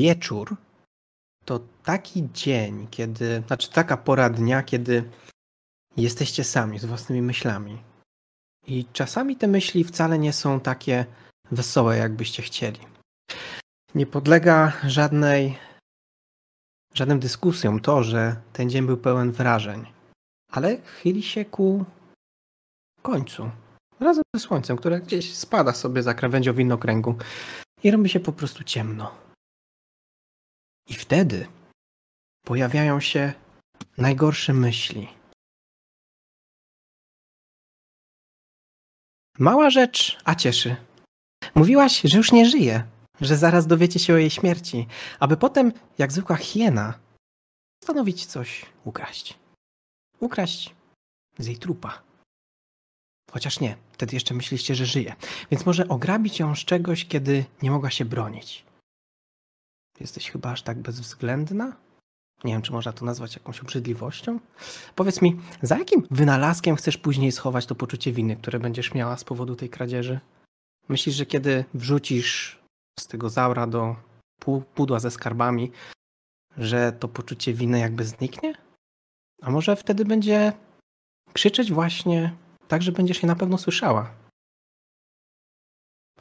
wieczór to taki dzień, kiedy, znaczy taka pora dnia, kiedy jesteście sami z własnymi myślami. I czasami te myśli wcale nie są takie wesołe, jakbyście chcieli. Nie podlega żadnej, żadnym dyskusjom to, że ten dzień był pełen wrażeń, ale chyli się ku końcu. Razem ze słońcem, które gdzieś spada sobie za krawędzią widnokręgu i robi się po prostu ciemno. I wtedy pojawiają się najgorsze myśli. Mała rzecz, a cieszy. Mówiłaś, że już nie żyje, że zaraz dowiecie się o jej śmierci, aby potem, jak zwykła hiena, stanowić coś ukraść. Ukraść z jej trupa. Chociaż nie, wtedy jeszcze myśliście, że żyje. Więc może ograbić ją z czegoś, kiedy nie mogła się bronić. Jesteś chyba aż tak bezwzględna? Nie wiem, czy można to nazwać jakąś obrzydliwością. Powiedz mi, za jakim wynalazkiem chcesz później schować to poczucie winy, które będziesz miała z powodu tej kradzieży? Myślisz, że kiedy wrzucisz z tego zaura do pudła ze skarbami, że to poczucie winy jakby zniknie? A może wtedy będzie krzyczeć właśnie tak, że będziesz je na pewno słyszała?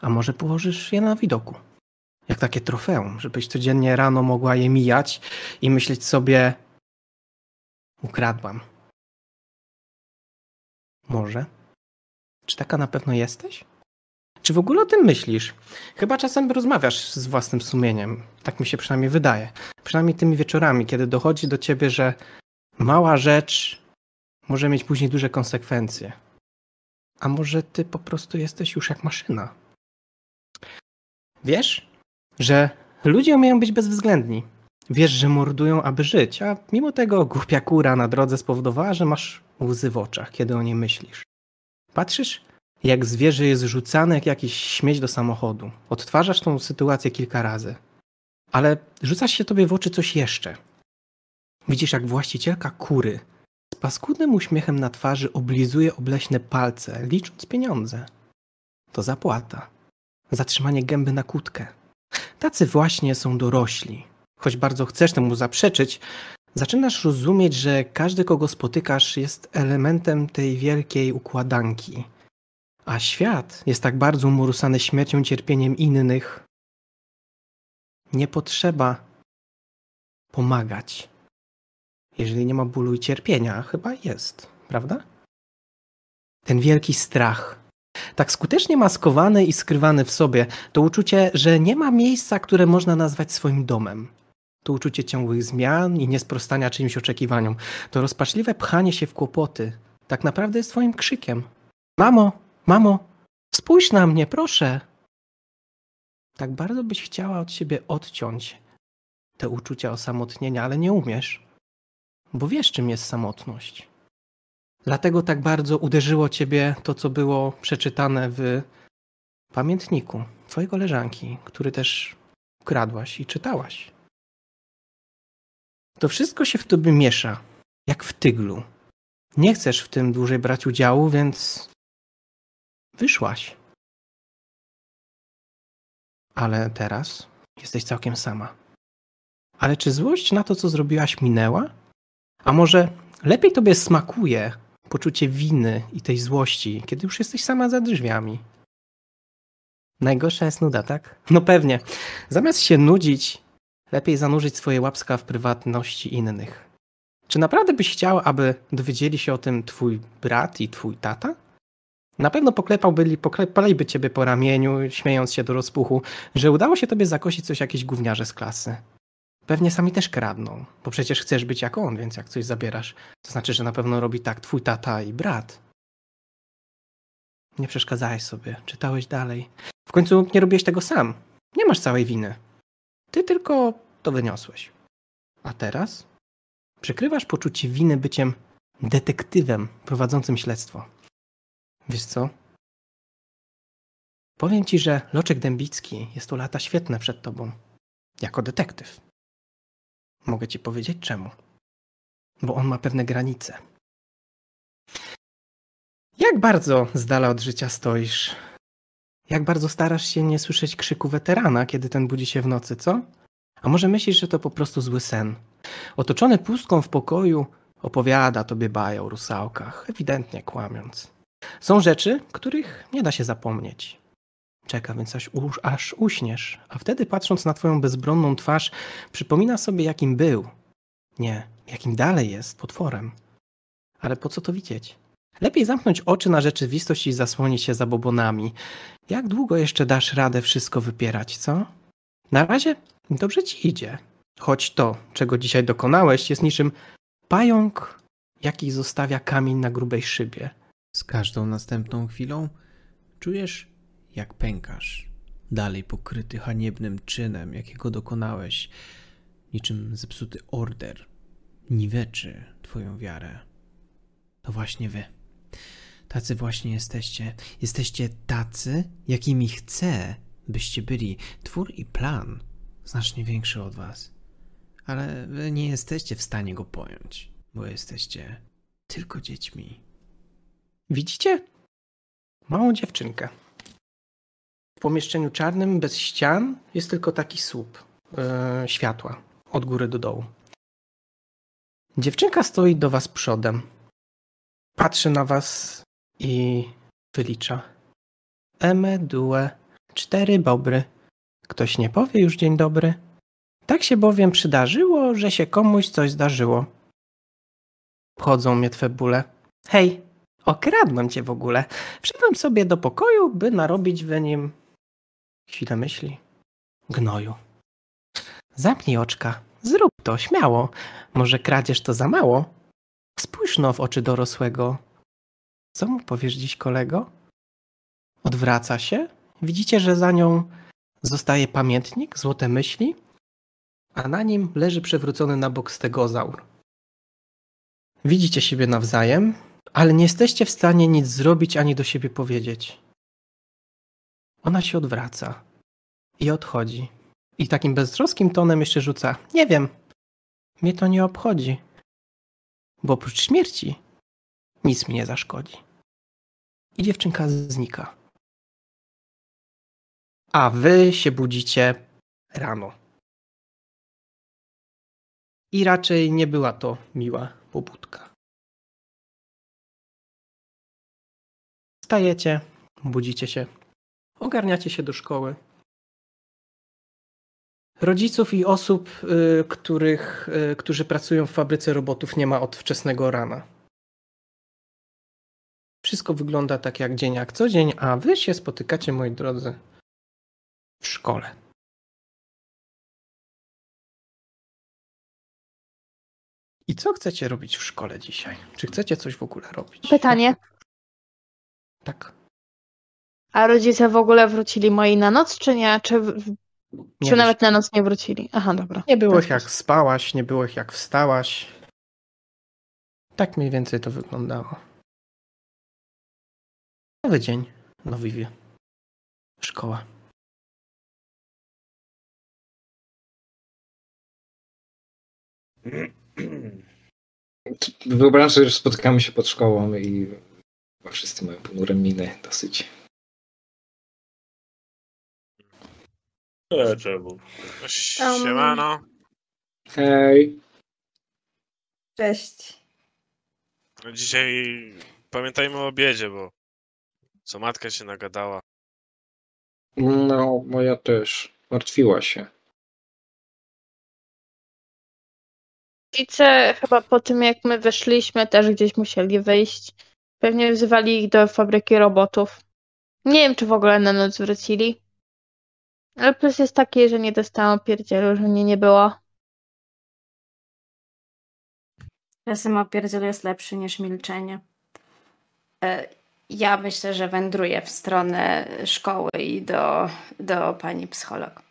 A może położysz je na widoku? Jak takie trofeum, żebyś codziennie rano mogła je mijać i myśleć sobie ukradłam. Może? Czy taka na pewno jesteś? Czy w ogóle o tym myślisz? Chyba czasem rozmawiasz z własnym sumieniem. Tak mi się przynajmniej wydaje. Przynajmniej tymi wieczorami, kiedy dochodzi do ciebie, że mała rzecz może mieć później duże konsekwencje. A może ty po prostu jesteś już jak maszyna? Wiesz, że ludzie umieją być bezwzględni. Wiesz, że mordują, aby żyć, a mimo tego głupia kura na drodze spowodowała, że masz łzy w oczach, kiedy o niej myślisz. Patrzysz, jak zwierzę jest rzucane jak jakiś śmieć do samochodu. Odtwarzasz tą sytuację kilka razy. Ale rzuca się tobie w oczy coś jeszcze. Widzisz, jak właścicielka kury z paskudnym uśmiechem na twarzy oblizuje obleśne palce, licząc pieniądze. To zapłata. Zatrzymanie gęby na kłódkę. Tacy właśnie są dorośli. Choć bardzo chcesz temu zaprzeczyć, zaczynasz rozumieć, że każdy, kogo spotykasz, jest elementem tej wielkiej układanki. A świat jest tak bardzo umorusany śmiercią, cierpieniem innych. Nie potrzeba pomagać. Jeżeli nie ma bólu i cierpienia, chyba jest, prawda? Ten wielki strach, tak skutecznie maskowany i skrywany w sobie, to uczucie, że nie ma miejsca, które można nazwać swoim domem. To uczucie ciągłych zmian i niesprostania czyimś oczekiwaniom. To rozpaczliwe pchanie się w kłopoty. Tak naprawdę jest twoim krzykiem. Mamo, mamo, spójrz na mnie, proszę. Tak bardzo byś chciała od siebie odciąć te uczucia osamotnienia, ale nie umiesz. Bo wiesz, czym jest samotność. Dlatego tak bardzo uderzyło ciebie to, co było przeczytane w pamiętniku twojej koleżanki, który też ukradłaś i czytałaś. To wszystko się w tobie miesza, jak w tyglu. Nie chcesz w tym dłużej brać udziału, więc wyszłaś. Ale teraz jesteś całkiem sama. Ale czy złość na to, co zrobiłaś, minęła? A może lepiej tobie smakuje poczucie winy i tej złości, kiedy już jesteś sama za drzwiami. Najgorsza jest nuda, tak? No pewnie. Zamiast się nudzić, lepiej zanurzyć swoje łapska w prywatności innych. Czy naprawdę byś chciał, aby dowiedzieli się o tym twój brat i twój tata? Na pewno poklepałby, poklepaliby ciebie po ramieniu, śmiejąc się do rozpuchu, że udało się tobie zakosić coś jakieś gówniarze z klasy. Pewnie sami też kradną, bo przecież chcesz być jak on, więc jak coś zabierasz, to znaczy, że na pewno robi tak twój tata i brat. Nie przeszkadzałeś sobie, czytałeś dalej. W końcu nie robiłeś tego sam. Nie masz całej winy. Ty tylko to wyniosłeś. A teraz przykrywasz poczucie winy byciem detektywem prowadzącym śledztwo. Wiesz co? Powiem ci, że Loczek Dębicki jest tu lata świetne przed tobą. Jako detektyw. Mogę ci powiedzieć czemu. Bo on ma pewne granice. Jak bardzo z dala od życia stoisz? Jak bardzo starasz się nie słyszeć krzyku weterana, kiedy ten budzi się w nocy, co? A może myślisz, że to po prostu zły sen? Otoczony pustką w pokoju opowiada tobie baję o rusałkach, ewidentnie kłamiąc. Są rzeczy, których nie da się zapomnieć. Czeka, więc aż, aż uśniesz, a wtedy patrząc na twoją bezbronną twarz, przypomina sobie, jakim był. Nie, jakim dalej jest potworem. Ale po co to widzieć? Lepiej zamknąć oczy na rzeczywistość i zasłonić się zabobonami. Jak długo jeszcze dasz radę wszystko wypierać, co? Na razie dobrze ci idzie. Choć to, czego dzisiaj dokonałeś, jest niczym pająk, jaki zostawia kamień na grubej szybie. Z każdą następną chwilą czujesz, jak pękasz, dalej pokryty haniebnym czynem, jakiego dokonałeś, niczym zepsuty order, niweczy twoją wiarę. To właśnie wy. Tacy właśnie jesteście. Jesteście tacy, jakimi chcę, byście byli. Twór i plan znacznie większy od was. Ale wy nie jesteście w stanie go pojąć, bo jesteście tylko dziećmi. Widzicie? Małą dziewczynkę. W pomieszczeniu czarnym, bez ścian, jest tylko taki słup yy, światła od góry do dołu. Dziewczynka stoi do was przodem. Patrzy na was i wylicza. Eme, due, cztery bobry. Ktoś nie powie już dzień dobry? Tak się bowiem przydarzyło, że się komuś coś zdarzyło. Wchodzą mnie twe bóle. Hej, okradłem cię w ogóle. Wszedłem sobie do pokoju, by narobić w nim... Chwilę myśli. Gnoju. Zamknij oczka. Zrób to, śmiało. Może kradzież to za mało? Spójrz no w oczy dorosłego. Co mu powiesz dziś, kolego? Odwraca się. Widzicie, że za nią zostaje pamiętnik, złote myśli, a na nim leży przewrócony na bok stegozaur. Widzicie siebie nawzajem, ale nie jesteście w stanie nic zrobić ani do siebie powiedzieć. Ona się odwraca i odchodzi. I takim beztroskim tonem jeszcze rzuca: Nie wiem, mnie to nie obchodzi, bo oprócz śmierci nic mi nie zaszkodzi. I dziewczynka znika. A wy się budzicie rano. I raczej nie była to miła pobudka. Wstajecie, budzicie się, ogarniacie się do szkoły. Rodziców i osób, y, których, y, którzy pracują w fabryce robotów, nie ma od wczesnego rana. Wszystko wygląda tak jak dzień jak co dzień, a wy się spotykacie, moi drodzy, w szkole. I co chcecie robić w szkole dzisiaj? Czy chcecie coś w ogóle robić? Pytanie. Tak. A rodzice w ogóle wrócili moi na noc, czy nie? Czy, Nie czy nawet na noc nie wrócili? Aha, dobra. Nie było Tak. jak spałaś, nie było jak wstałaś. Tak mniej więcej to wyglądało. Nowy dzień, nowy wie. Szkoła. Wyobrażam sobie, że spotykamy się pod szkołą i chyba wszyscy mają ponure miny dosyć. E, czemu? Siemano. Hej. Cześć. No dzisiaj pamiętajmy o obiedzie, bo co matka się nagadała. No, moja też. Martwiła się. Rodzice chyba po tym, jak my weszliśmy, też gdzieś musieli wyjść. Pewnie wzywali ich do fabryki robotów. Nie wiem, czy w ogóle na noc wrócili. Ale plus jest taki, że nie dostałam pierdzielu, że mnie nie było. Czasem opierdziel jest lepszy niż milczenie. E, Ja myślę, że wędruję w stronę szkoły i do, do pani psycholog.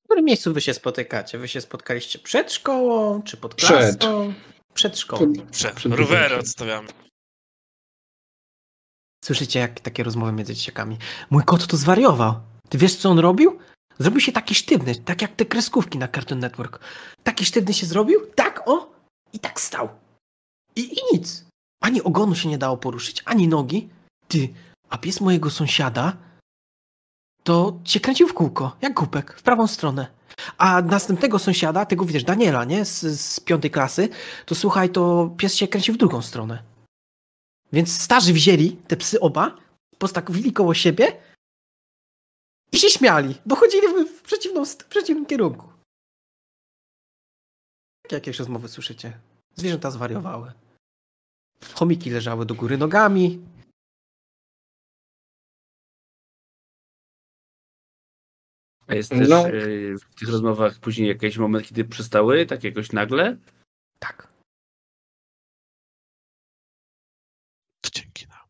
W którym miejscu wy się spotykacie? Wy się spotkaliście przed szkołą, czy pod Przed. klasą? Przed szkołą. Przed Przed rowery odstawiamy. Słyszycie jak takie rozmowy między dzieciakami. Mój kot to zwariował. Ty wiesz, co on robił? Zrobił się taki sztywny, tak jak te kreskówki na Cartoon Network. Taki sztywny się zrobił, tak o, i tak stał. I, I nic. Ani ogonu się nie dało poruszyć, ani nogi. Ty, a pies mojego sąsiada to się kręcił w kółko, jak głupek, w prawą stronę. A następnego sąsiada, tego wiesz, Daniela, nie? Z, z piątej klasy, to słuchaj, to pies się kręcił w drugą stronę. Więc starzy wzięli te psy oba, postawili koło siebie i się śmiali, bo chodzili w, w, przeciwną, w przeciwnym kierunku. Jakie jakieś rozmowy słyszycie? Zwierzęta zwariowały. Chomiki leżały do góry nogami. A jest też No. w tych rozmowach później jakiś moment, kiedy przestały, tak jakoś nagle? Tak. To dzięki nam.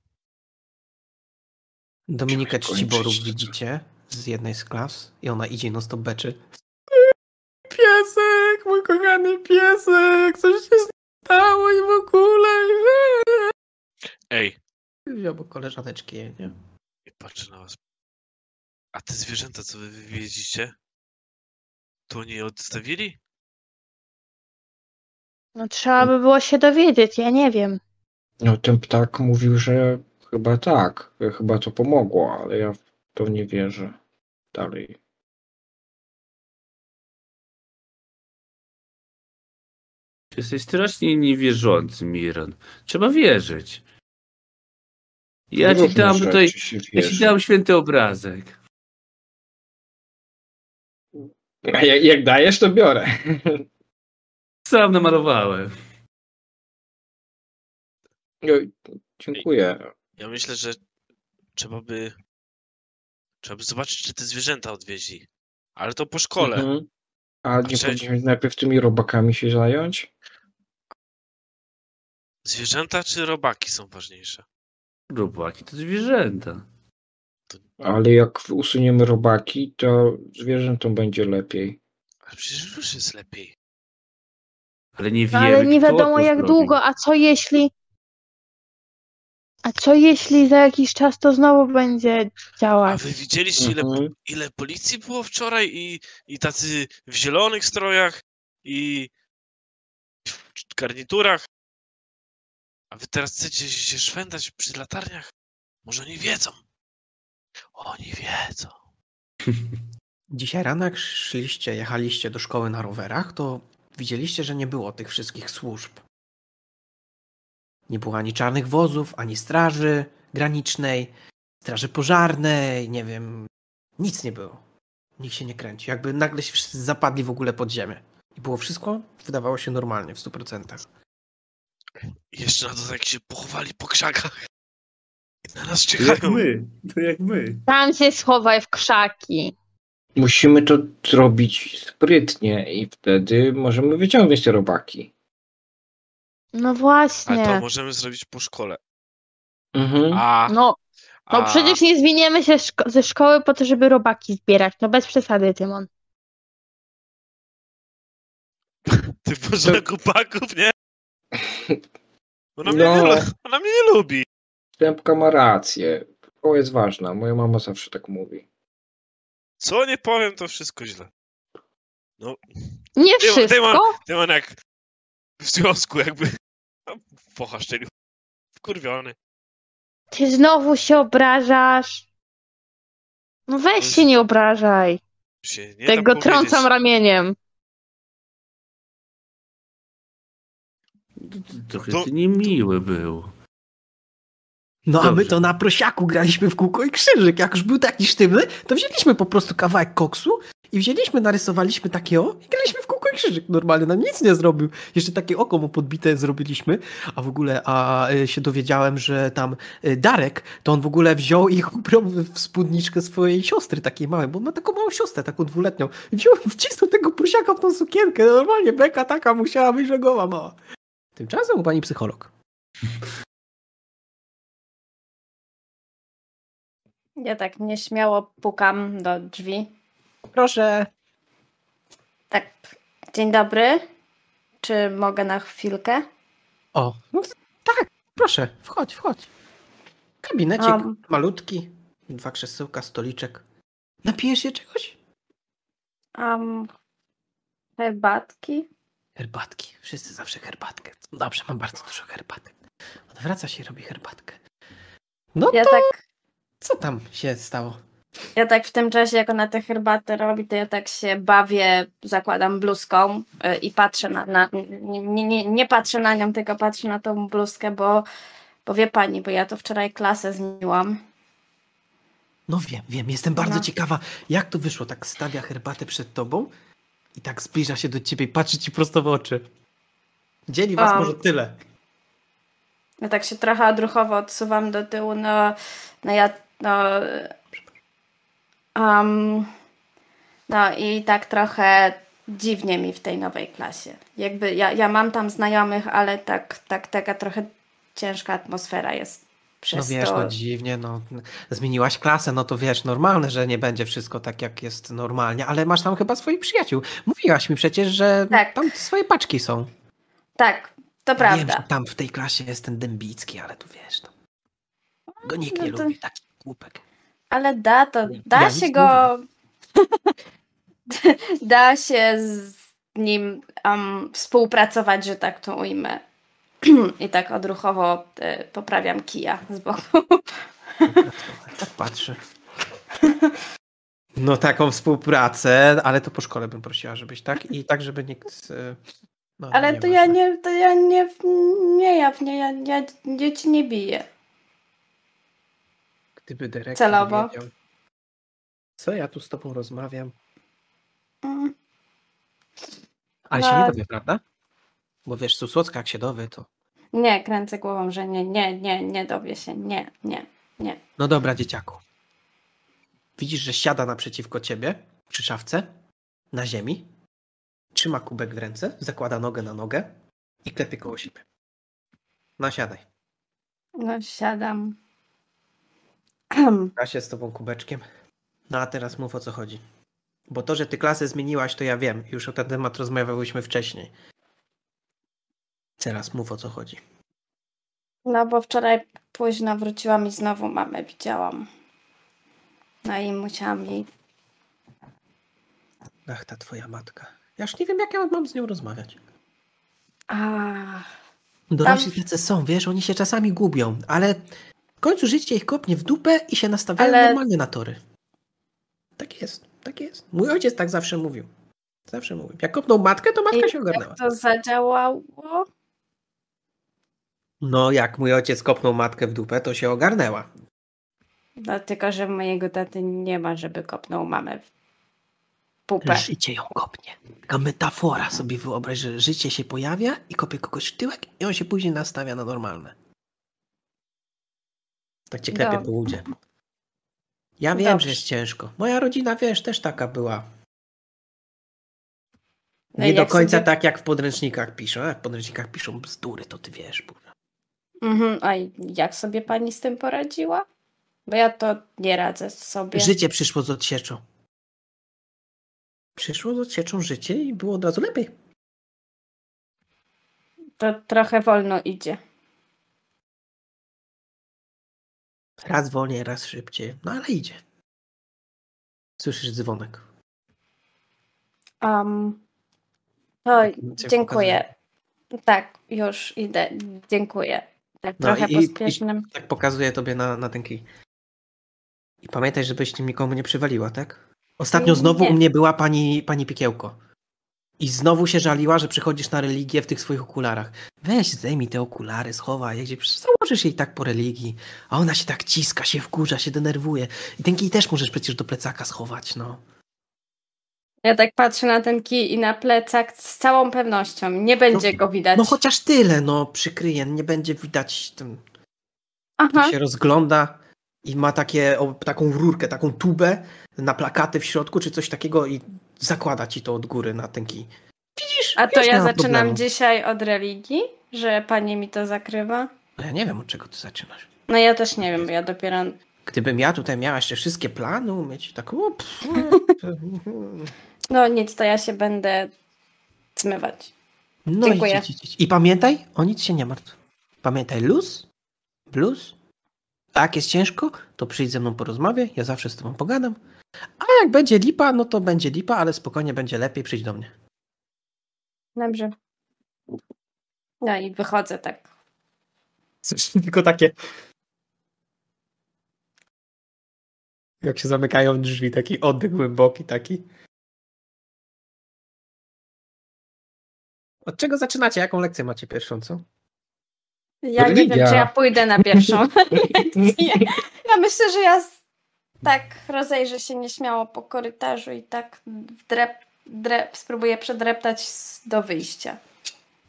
Dominikę Czciborów widzicie z jednej z klas i ona idzie no stop beczy. Piesek, mój kochany piesek, coś się stało i w ogóle. Ej, Albo koleżaneczki, jej, nie? i patrzę na was. A te zwierzęta, co wy wywiezicie, to oni je odstawili? No trzeba by było się dowiedzieć, ja nie wiem. No ten ptak mówił, że chyba tak, chyba to pomogło, ale ja w to nie wierzę dalej. Jesteś strasznie niewierzący, Miron. Trzeba wierzyć. Ja ci Różne dam rzeczy tutaj, ja ci dam święty obrazek. A jak, jak dajesz, to biorę. Sam namalowałem. Dziękuję. Ja myślę, że trzeba by. Trzeba by zobaczyć, czy te zwierzęta odwieźli. Ale to po szkole. Mhm. A nie cześć. powinniśmy najpierw tymi robakami się zająć? Zwierzęta czy robaki są ważniejsze? Robaki to zwierzęta. Ale jak usuniemy robaki, to zwierzętom będzie lepiej. Ale przecież już jest lepiej. Ale nie No wiemy, ale nie kto wiadomo to jak zrobił. długo, a co jeśli... A co jeśli za jakiś czas to znowu będzie A działać? wy widzieliście, ile, Mhm. ile policji było wczoraj i, i tacy w zielonych strojach i w garniturach? A wy teraz chcecie się szwendać przy latarniach? Może oni wiedzą? Oni wiedzą. Dzisiaj rano, jak szliście, jechaliście do szkoły na rowerach, to widzieliście, że nie było tych wszystkich służb. Nie było ani czarnych wozów, ani straży granicznej, straży pożarnej, nie wiem. Nic nie było. Nikt się nie kręcił. Jakby nagle się wszyscy zapadli w ogóle pod ziemię. I było wszystko, wydawało się normalnie w 100%. I jeszcze na to tak się pochowali po krzakach. I na nas To jak czekają. my. To jak my. Tam się schowaj w krzaki. Musimy to zrobić sprytnie i wtedy możemy wyciągnąć te robaki. No Ale to właśnie. możemy zrobić po szkole. Mhm. A, No, no a przecież nie zwiniemy się szko- ze szkoły po to, żeby robaki zbierać. No bez przesady, Tymon. ty pożar chłopaków, nie? Ona mnie, No. nie, lu- ona mnie nie lubi. Stępka ma rację. To jest ważna. Moja mama zawsze tak mówi. Co nie powiem, to wszystko źle. Nie Tymon, wszystko. Tymon, Tymon jak w związku jakby no, focha szczelił. Wkurwiony. Ty znowu się obrażasz. No weź się nie obrażaj. Się nie Tak da go trącam powiedzieć. ramieniem. Trochę To- ty niemiły był. No a my Dobrze. to na prosiaku graliśmy w kółko i krzyżyk. Jak już był taki sztywny, to wzięliśmy po prostu kawałek koksu i wzięliśmy, narysowaliśmy takie o i graliśmy w kółko i krzyżyk. Normalnie nam nic nie zrobił. Jeszcze takie oko mu podbite zrobiliśmy. A w ogóle a y, się dowiedziałem, że tam y, Darek, to on w ogóle wziął i ubrał w spódniczkę swojej siostry takiej małej, bo on ma taką małą siostrę, taką dwuletnią. Wziął i wcisnął tego prosiaka w tą sukienkę. Normalnie beka taka musiała być, że głowa mała. Tymczasem pani psycholog. Ja tak nieśmiało pukam do drzwi. Proszę. Tak, dzień dobry. Czy mogę na chwilkę? O, no tak, proszę, wchodź, wchodź. Kabinecik Um. malutki, dwa krzesełka, stoliczek. Napijesz się czegoś? Um, herbatki? Herbatki, wszyscy zawsze herbatkę. Dobrze, mam bardzo dużo herbatek. Odwraca się i robi herbatkę. No Ja to tak co tam się stało? Ja tak w tym czasie, jak ona tę herbatę robi, to ja tak się bawię, zakładam bluzką y, i patrzę na, na nie, nie, nie, patrzę na nią, tylko patrzę na tą bluzkę, bo, bo wie pani, bo ja to wczoraj klasę zmieniłam. No wiem, wiem, jestem bardzo No. ciekawa, jak to wyszło. Tak stawia herbatę przed tobą i tak zbliża się do ciebie i patrzy ci prosto w oczy. Dzieli was Um. może tyle. Ja tak się trochę odruchowo odsuwam do tyłu, no, no ja, no, um, no i tak trochę dziwnie mi w tej nowej klasie. Jakby ja, ja mam tam znajomych, ale tak, tak taka trochę ciężka atmosfera jest No przez wiesz, to. no dziwnie, no zmieniłaś klasę, no to wiesz, normalne, że nie będzie wszystko tak, jak jest normalnie, ale masz tam chyba swoich przyjaciół. Mówiłaś mi przecież, że Tak. tam swoje paczki są. Tak, to Wiem, prawda. że tam w tej klasie jest ten Dębicki, ale tu wiesz, no. Go nikt nie No to- lubi, taki głupek. Ale da to, Nie, da ja się go. da się z nim um, współpracować, że tak to ujmę. I tak odruchowo e, poprawiam kija z boku. Tak patrzę. No taką współpracę, ale to po szkole bym prosiła, żebyś tak i tak, żeby nikt... e, No, Ale to ja ważne. nie, to ja nie, nie jawnie, ja, ja dzieci nie biję. Gdyby dyrektor Celowo. wiedział, co ja tu z tobą rozmawiam. Mm. Ale No, się nie ale- dowie, prawda? Bo wiesz, Susłocka jak się dowie, to... Nie, kręcę głową, że nie, nie, nie, nie dowie się, nie, nie, nie. No dobra, dzieciaku. Widzisz, że siada naprzeciwko ciebie, przy szafce, na ziemi, trzyma kubek w ręce, zakłada nogę na nogę i klepie koło siebie. No siadaj. No siadam. Ja się z tobą kubeczkiem. No a teraz mów o co chodzi. Bo to, że ty klasę zmieniłaś, to ja wiem. Już o ten temat rozmawiałyśmy wcześniej. Teraz mów o co chodzi. No bo wczoraj późno wróciłam i znowu mamę widziałam. No i musiałam jej. Ach, ta twoja matka. Ja już nie wiem, jak ja mam z nią rozmawiać. Ach, Dorośli tacy są, wiesz, oni się czasami gubią, ale w końcu życie ich kopnie w dupę i się nastawiają Ale- normalnie na tory. Tak jest, tak jest. Mój ojciec tak zawsze mówił. Zawsze mówił. Jak kopnął matkę, to matka I się ogarnęła. jak to zadziałało? No, jak mój ojciec kopnął matkę w dupę, to się ogarnęła. No tylko, że mojego taty nie ma, żeby kopnął mamę w pupę. Życie ją kopnie. Taka metafora sobie wyobraź, że życie się pojawia i kopie kogoś w tyłek i on się później nastawia na normalne. Tak cię klepie po udzie. Ja wiem, Dobrze. że jest ciężko. Moja rodzina, wiesz, też taka była. No Nie i do jak końca sobie- tak, jak w podręcznikach piszą. Jak w podręcznikach piszą bzdury, to ty wiesz. Kurwa. Mhm, a jak sobie pani z tym poradziła? Bo ja to nie radzę sobie. Życie przyszło z odsieczą. Przyszło z odsieczą życie i było od razu lepiej. To trochę wolno idzie. Raz wolniej, raz szybciej. No ale idzie. Słyszysz dzwonek. Um, to Cię dziękuję. Tak, już idę. Dziękuję. Tak No trochę i- pospiesznym. Tak pokazuję tobie na, na ten kij. I pamiętaj, żebyś tym nikomu nie przywaliła, tak? Ostatnio znowu Nie. u mnie była pani, pani Pikiełko. I znowu się żaliła, że przychodzisz na religię w tych swoich okularach. Weź, zdejmij te okulary, schowaj gdzie przecież założysz jej tak po religii. A ona się tak ciska, się wkurza, się denerwuje. I ten kij też możesz przecież do plecaka schować, no. Ja tak patrzę na ten kij i na plecak z całą pewnością. Nie będzie No, go widać. No chociaż tyle, no przykryje, nie będzie widać. Ten, Aha. się rozgląda i ma takie, o, taką rurkę, taką tubę na plakaty w środku, czy coś takiego i zakłada ci to od góry na ten kij. Widzisz? A to ja zaczynam problemu. dzisiaj od religii, że pani mi to zakrywa. No ja nie wiem, od czego ty zaczynasz. No ja też nie wiem, bo ja dopiero. Gdybym ja tutaj miała jeszcze wszystkie plany umieć, tak No nic, to ja się będę zmywać. no Dziękuję. idź, idź, idź. I pamiętaj, o nic się nie martw. Pamiętaj, luz, blues, a jak jest ciężko, to przyjdź ze mną porozmawiaj, ja zawsze z tobą pogadam. A jak będzie lipa, no to będzie lipa, ale spokojnie będzie lepiej, przyjdź do mnie. Dobrze. No i wychodzę tak. Tylko takie. Jak się zamykają drzwi, taki oddech głęboki taki. Od czego zaczynacie? Jaką lekcję macie pierwszą, co? Ja nie wiem, Religia. czy ja pójdę na pierwszą lekcję. Ja myślę, że ja tak rozejrzę się nieśmiało po korytarzu i tak drep, drep, spróbuję przedreptać do wyjścia.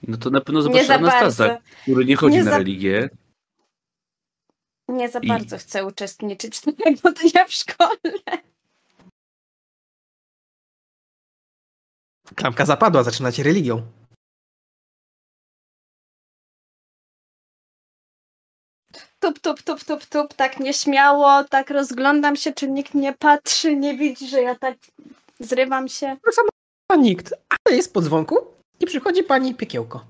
No to na pewno zobaczysz bardzo, który nie chodzi Nie na za- religię. nie za I- bardzo chcę uczestniczyć w tego dnia w szkole. Klamka zapadła, zaczynacie religią. Tup, tup, tup, tup, tup, tak nieśmiało, tak rozglądam się, czy nikt nie patrzy, nie widzi, że ja tak zrywam się. A nikt, ale jest po dzwonku i przychodzi pani Piekiełko.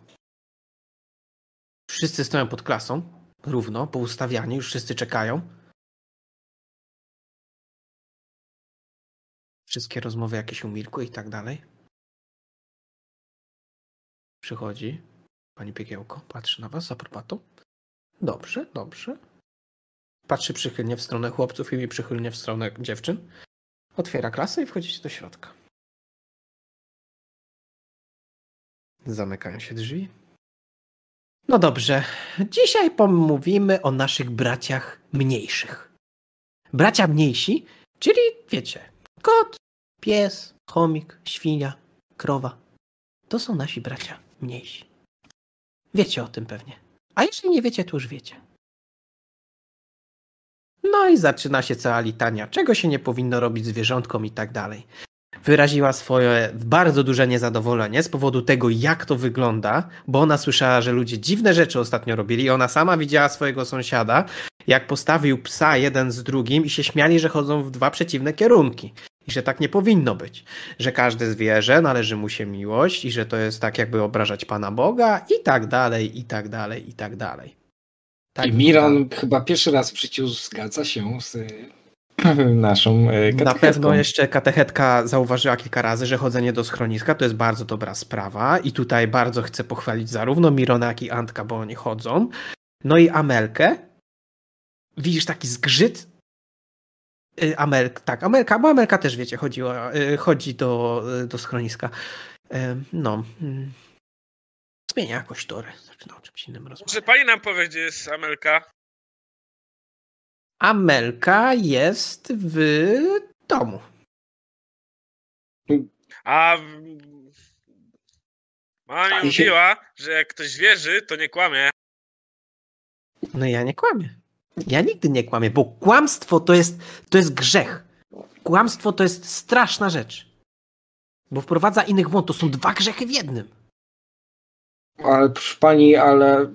Wszyscy stoją pod klasą, równo, poustawiani, już wszyscy czekają. Wszystkie rozmowy jakieś umilkły i tak dalej. Przychodzi pani Piekiełko, patrzy na was z aprobatą. Dobrze, dobrze. Patrzy przychylnie w stronę chłopców i przychylnie w stronę dziewczyn. Otwiera klasę i wchodzicie do środka. Zamykają się drzwi. No dobrze. Dzisiaj pomówimy o naszych braciach mniejszych. Bracia mniejsi, czyli wiecie, kot, pies, chomik, świnia, krowa. To są nasi bracia mniejsi. Wiecie o tym pewnie. A jeśli nie wiecie, to już wiecie. No i zaczyna się cała litania, czego się nie powinno robić zwierzątkom i tak dalej wyraziła swoje bardzo duże niezadowolenie z powodu tego, jak to wygląda, bo ona słyszała, że ludzie dziwne rzeczy ostatnio robili. Ona sama widziała swojego sąsiada, jak postawił psa jeden z drugim i się śmiali, że chodzą w dwa przeciwne kierunki. I że tak nie powinno być. Że każde zwierzę należy mu się miłość i że to jest tak, jakby obrażać Pana Boga i tak dalej, i tak dalej, i tak dalej. Tak I Miran chyba pierwszy raz w życiu zgadza się z naszą e, Na katechetką. pewno jeszcze katechetka zauważyła kilka razy, że chodzenie do schroniska to jest bardzo dobra sprawa i tutaj bardzo chcę pochwalić zarówno Mirona, jak i Antka, bo oni chodzą. No i Amelkę. Widzisz taki zgrzyt? Y, Amelk, tak, Amelka, bo Amelka też wiecie, chodziła, y, chodzi do, y, do schroniska. No. mm. Zmienia jakoś tory. Zaczyna o czymś innym rozmawiać. Może pani nam powie, gdzie jest Amelka? Amelka jest w domu. A mama mi mówiła, że jak ktoś wierzy, to nie kłamie. No ja nie kłamię. Ja nigdy nie kłamię, bo kłamstwo to jest, to jest grzech. Kłamstwo to jest straszna rzecz. Bo wprowadza innych w błąd. To są dwa grzechy w jednym. Ale proszę pani, ale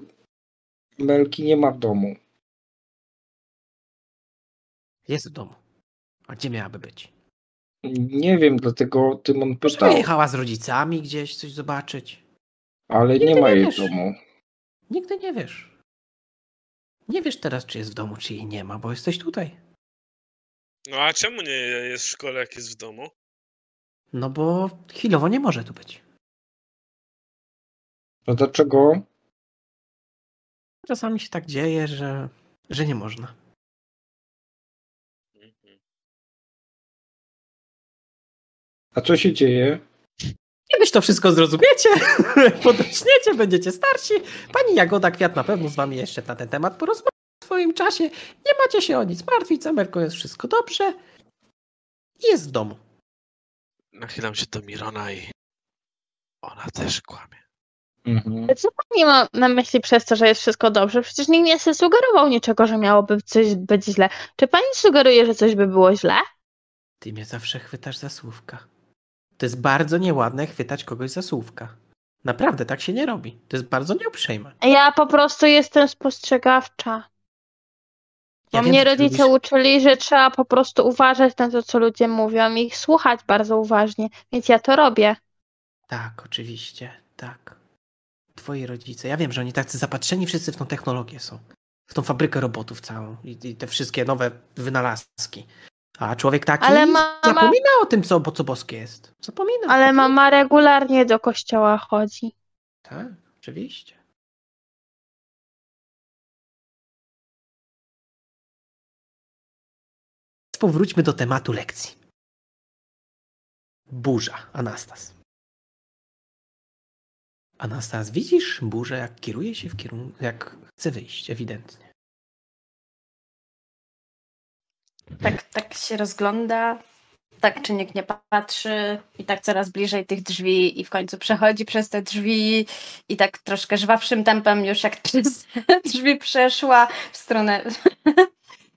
Melki nie ma w domu. Jest w domu. A gdzie miałaby być? Nie wiem, dlatego Tymon Może pytał, wyjechała z rodzicami gdzieś coś zobaczyć. ale Nigdy nie ma nie jej w wiesz. domu. Nigdy nie wiesz. Nie wiesz teraz, czy jest w domu, czy jej nie ma, bo jesteś tutaj. No a czemu nie jest w szkole, jak jest w domu? No bo chwilowo nie może tu być. No dlaczego? Czasami się tak dzieje, że, że nie można. Mhm. A co się dzieje? Kiedyś to wszystko zrozumiecie, podrośniecie, będziecie starsi. Pani Jagoda Kwiat na pewno z wami jeszcze na ten temat porozmawia w swoim czasie. Nie macie się o nic martwić, Amerką jest wszystko dobrze. I jest w domu. Nachylam się do Mirona i ona też kłamie. Mhm. Co pani ma na myśli przez to, że jest wszystko dobrze? Przecież nikt nie sugerował niczego, że miałoby coś być źle. Czy pani sugeruje, że coś by było źle? Ty mnie zawsze chwytasz za słówka. To jest bardzo nieładne chwytać kogoś za słówka. Naprawdę, tak się nie robi. To jest bardzo nieuprzejme. Ja po prostu jestem spostrzegawcza. Bo Ja wiem, mnie ty rodzice lubisz- uczyli, że trzeba po prostu uważać na to, co ludzie mówią i ich słuchać bardzo uważnie, więc ja to robię. Tak, oczywiście, tak. Twoi rodzice, ja wiem, że oni tacy zapatrzeni wszyscy w tą technologię są. W tą fabrykę robotów całą i, i te wszystkie nowe wynalazki. A człowiek taki Ale mama- zapomina o tym, co, co boskie jest. Zapomina. Ale mama regularnie do kościoła chodzi. Tak, oczywiście. Powróćmy do tematu lekcji. Burza, Anastas. Anastas, widzisz burzę, jak kieruje się w kierunku, jak chce wyjść, ewidentnie. Tak, tak się rozgląda, tak czy nikt nie patrzy i tak coraz bliżej tych drzwi i w końcu przechodzi przez te drzwi i tak troszkę żwawszym tempem już jak przez drzwi przeszła w stronę,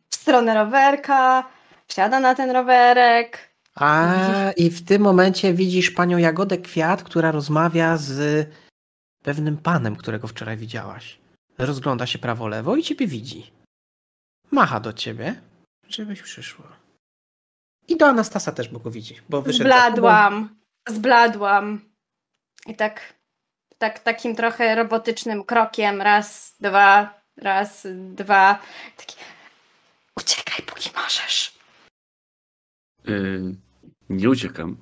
w stronę rowerka, wsiada na ten rowerek. A i w tym momencie widzisz panią Jagodę Kwiat, która rozmawia z pewnym panem, którego wczoraj widziałaś. Rozgląda się prawo-lewo i ciebie widzi. Macha do ciebie, żebyś przyszła. I do Anastasa też, bo go widzi. Bo wyszedł. Zbladłam, zbladłam. I tak, tak takim trochę robotycznym krokiem, raz, dwa, raz, dwa. Taki, uciekaj, póki możesz. Yy, nie uciekam.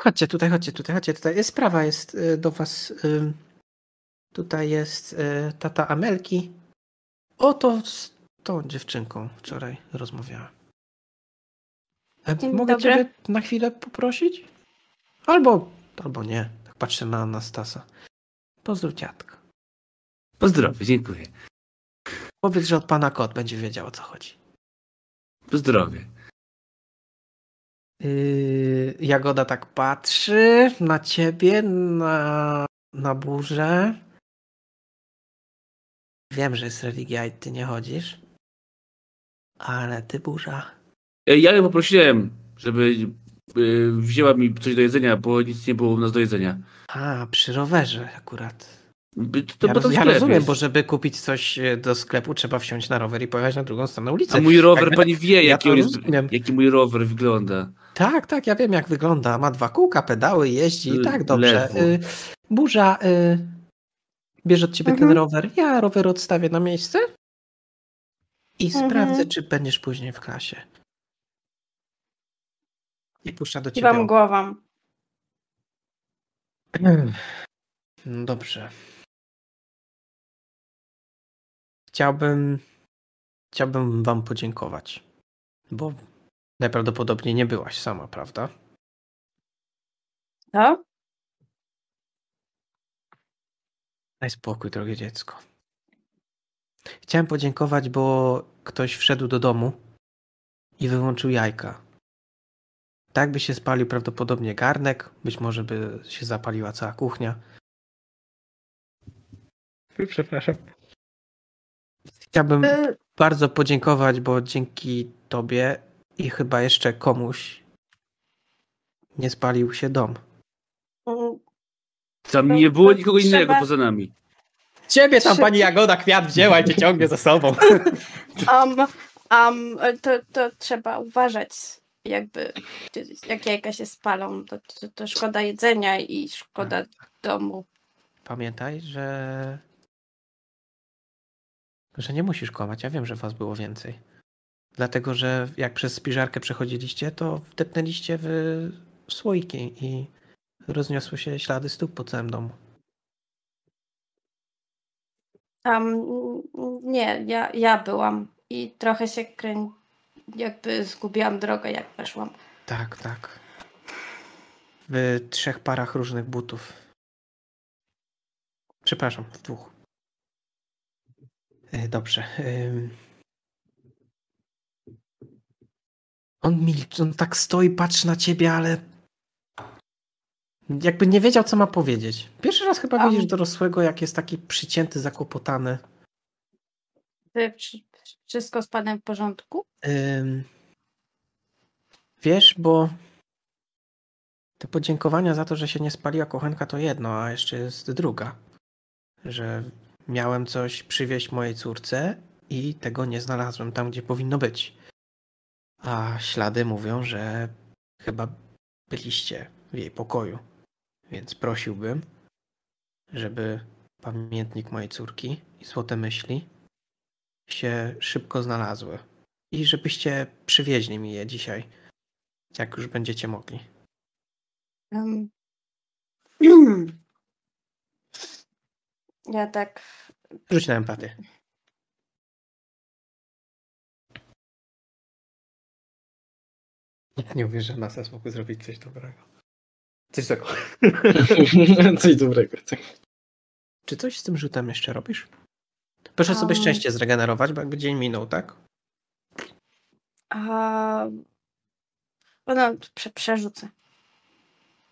Chodźcie tutaj, chodźcie tutaj, chodźcie tutaj. Sprawa jest y, do was. y, Tutaj jest y, tata Amelki. Oto tą dziewczynką wczoraj rozmawiałem. Dzień Mogę dobry. ciebie na chwilę poprosić? Albo, albo nie. Tak patrzę na Anastasa. Pozdrów dziadka. Pozdrowie, dziękuję. Powiedz, że od pana kot będzie wiedział o co chodzi. Pozdrowie. Yy, Jagoda tak patrzy na ciebie, na, na burzę. Wiem, że jest religia i ty nie chodzisz. Ale ty burza. E, Ja ją poprosiłem, żeby yy, wzięła mi coś do jedzenia, bo nic nie było u nas do jedzenia. A, przy rowerze akurat. To, ja to roz, ja sklep rozumiem, jest. bo żeby kupić coś e, do sklepu, trzeba wsiąść na rower i pojechać na drugą stronę ulicy. A mój rower, Jakby- pani wie, ja jaki, jest, jaki mój rower wygląda. Tak, tak, ja wiem jak wygląda. Ma dwa kółka, pedały, jeździ. L- Tak, dobrze. lewo. Y, burza, y, bierz od ciebie ten Mhm. rower. Ja rower odstawię na miejsce i Mhm. sprawdzę, czy będziesz później w klasie. I puszcza do ciebie. Kiwam głową. No Dobrze. Chciałbym, chciałbym wam podziękować, bo najprawdopodobniej nie byłaś sama, prawda? Co? Daj spokój, drogie dziecko. Chciałem podziękować, bo ktoś wszedł do domu i wyłączył jajka. Tak by się spalił prawdopodobnie garnek, być może by się zapaliła cała kuchnia. Przepraszam. Chciałbym Y, bardzo podziękować, bo dzięki tobie i chyba jeszcze komuś nie spalił się dom. Tam nie było nikogo innego trzeba- poza nami. Ciebie tam pani Jagoda kwiat wzięła i cię ciągnie za sobą. Um, um, to, to trzeba uważać, jakby jak jajka się spalą, to, to, to szkoda jedzenia i szkoda domu. Pamiętaj, że. że nie musisz kłamać. Ja wiem, że was było więcej. Dlatego, że jak przez spiżarkę przechodziliście, to wdepnęliście w słoiki i rozniosły się ślady stóp po całym domu. Um, nie, ja, ja byłam i trochę się krę... jakby zgubiłam drogę, jak weszłam. Tak, tak. W trzech parach różnych butów. Przepraszam, w dwóch. E, Dobrze. On milczy, on tak stoi, patrzy na ciebie, ale jakby nie wiedział, co ma powiedzieć. Pierwszy raz chyba Am. widzisz dorosłego, jak jest taki przycięty, zakłopotany. Wszystko z panem w porządku? Ym, Wiesz, bo te podziękowania za to, że się nie spaliła kochanka, to jedno, a jeszcze jest druga. Że miałem coś przywieźć mojej córce i tego nie znalazłem tam, gdzie powinno być. A ślady mówią, że chyba byliście w jej pokoju. Więc prosiłbym, żeby pamiętnik mojej córki i złote myśli się szybko znalazły. I żebyście przywieźli mi je dzisiaj, jak już będziecie mogli. Um. Ja tak Rzuć na empatię. Ja nie uwierzę, że NASA mógł zrobić coś dobrego. Coś takiego. Coś dobrego. tak. Czy coś z tym rzutem jeszcze robisz? Proszę sobie Um. szczęście zregenerować, bo jakby dzień minął, tak? A... No, prze, przerzucę.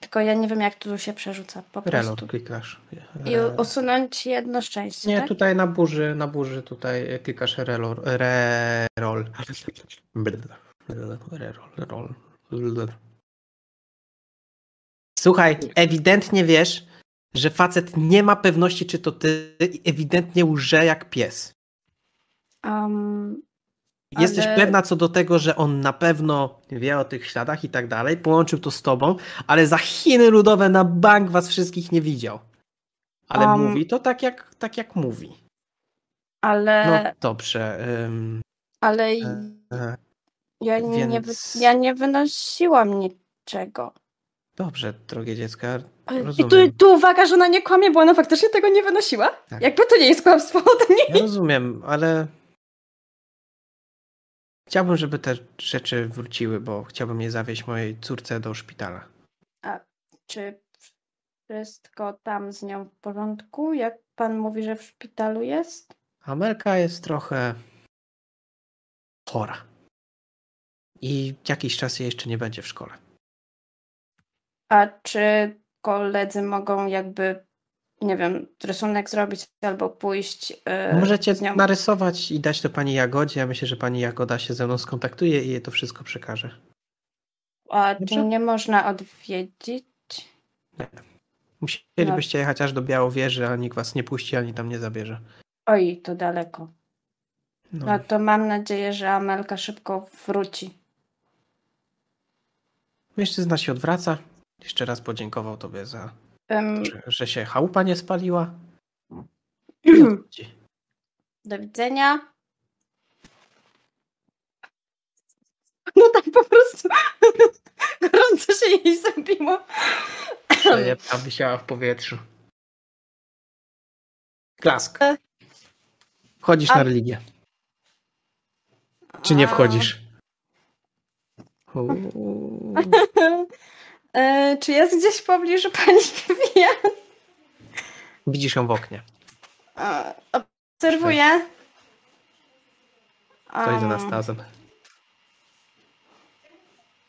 Tylko ja nie wiem, jak tu się przerzuca. Po Reload prostu. klikasz. I E, usunąć jedno szczęście, Nie, tak? tutaj na burzy, na burzy tutaj klikasz reroll. Reroll. Reroll. Słuchaj, ewidentnie wiesz, że facet nie ma pewności, czy to ty i ewidentnie łże jak pies. Um, Jesteś Ale- pewna co do tego, że on na pewno wie o tych śladach i tak dalej, połączył to z tobą, ale za Chiny Ludowe na bank was wszystkich nie widział. Ale Um. mówi to tak jak, tak jak mówi. ale, No dobrze. ym, ale e, ja, nie, wy, więc- ja nie wynosiłam niczego. Dobrze, drogie dziecko. I tu, Rozumiem. tu uwaga, że ona nie kłamie, bo ona faktycznie tego nie wynosiła. Tak. Jakby to nie jest kłamstwo, to nie Ja rozumiem, ale chciałbym, żeby te rzeczy wróciły, bo chciałbym je zawieźć mojej córce do szpitala. Czy wszystko tam z nią w porządku? Jak pan mówi, że w szpitalu jest? Amelka jest trochę chora. I jakiś czas jej jeszcze nie będzie w szkole. A czy koledzy mogą jakby, nie wiem, rysunek zrobić albo pójść yy, Możecie narysować i dać to pani Jagodzie. Ja myślę, że pani Jagoda się ze mną skontaktuje i jej to wszystko przekaże. A Dobrze. czy nie można odwiedzić? Musielibyście jechać aż do Białowieży, a nikt was nie puści ani tam nie zabierze. Oj, to daleko. No. No to mam nadzieję, że Amelka szybko wróci. Mężczyzna się odwraca. Jeszcze raz podziękował tobie za Ym, że, że się chałupa nie spaliła. Do widzenia. No tak po prostu gorąco się jej zrobiło. Zajebka wisiała w powietrzu. Klask. Wchodzisz A- na religię. Czy nie A- wchodzisz? Uuu. E, czy jest gdzieś w pobliżu pani Vivian? Widzisz ją w oknie. E, Obserwuję. To idzie Um, Anastazem.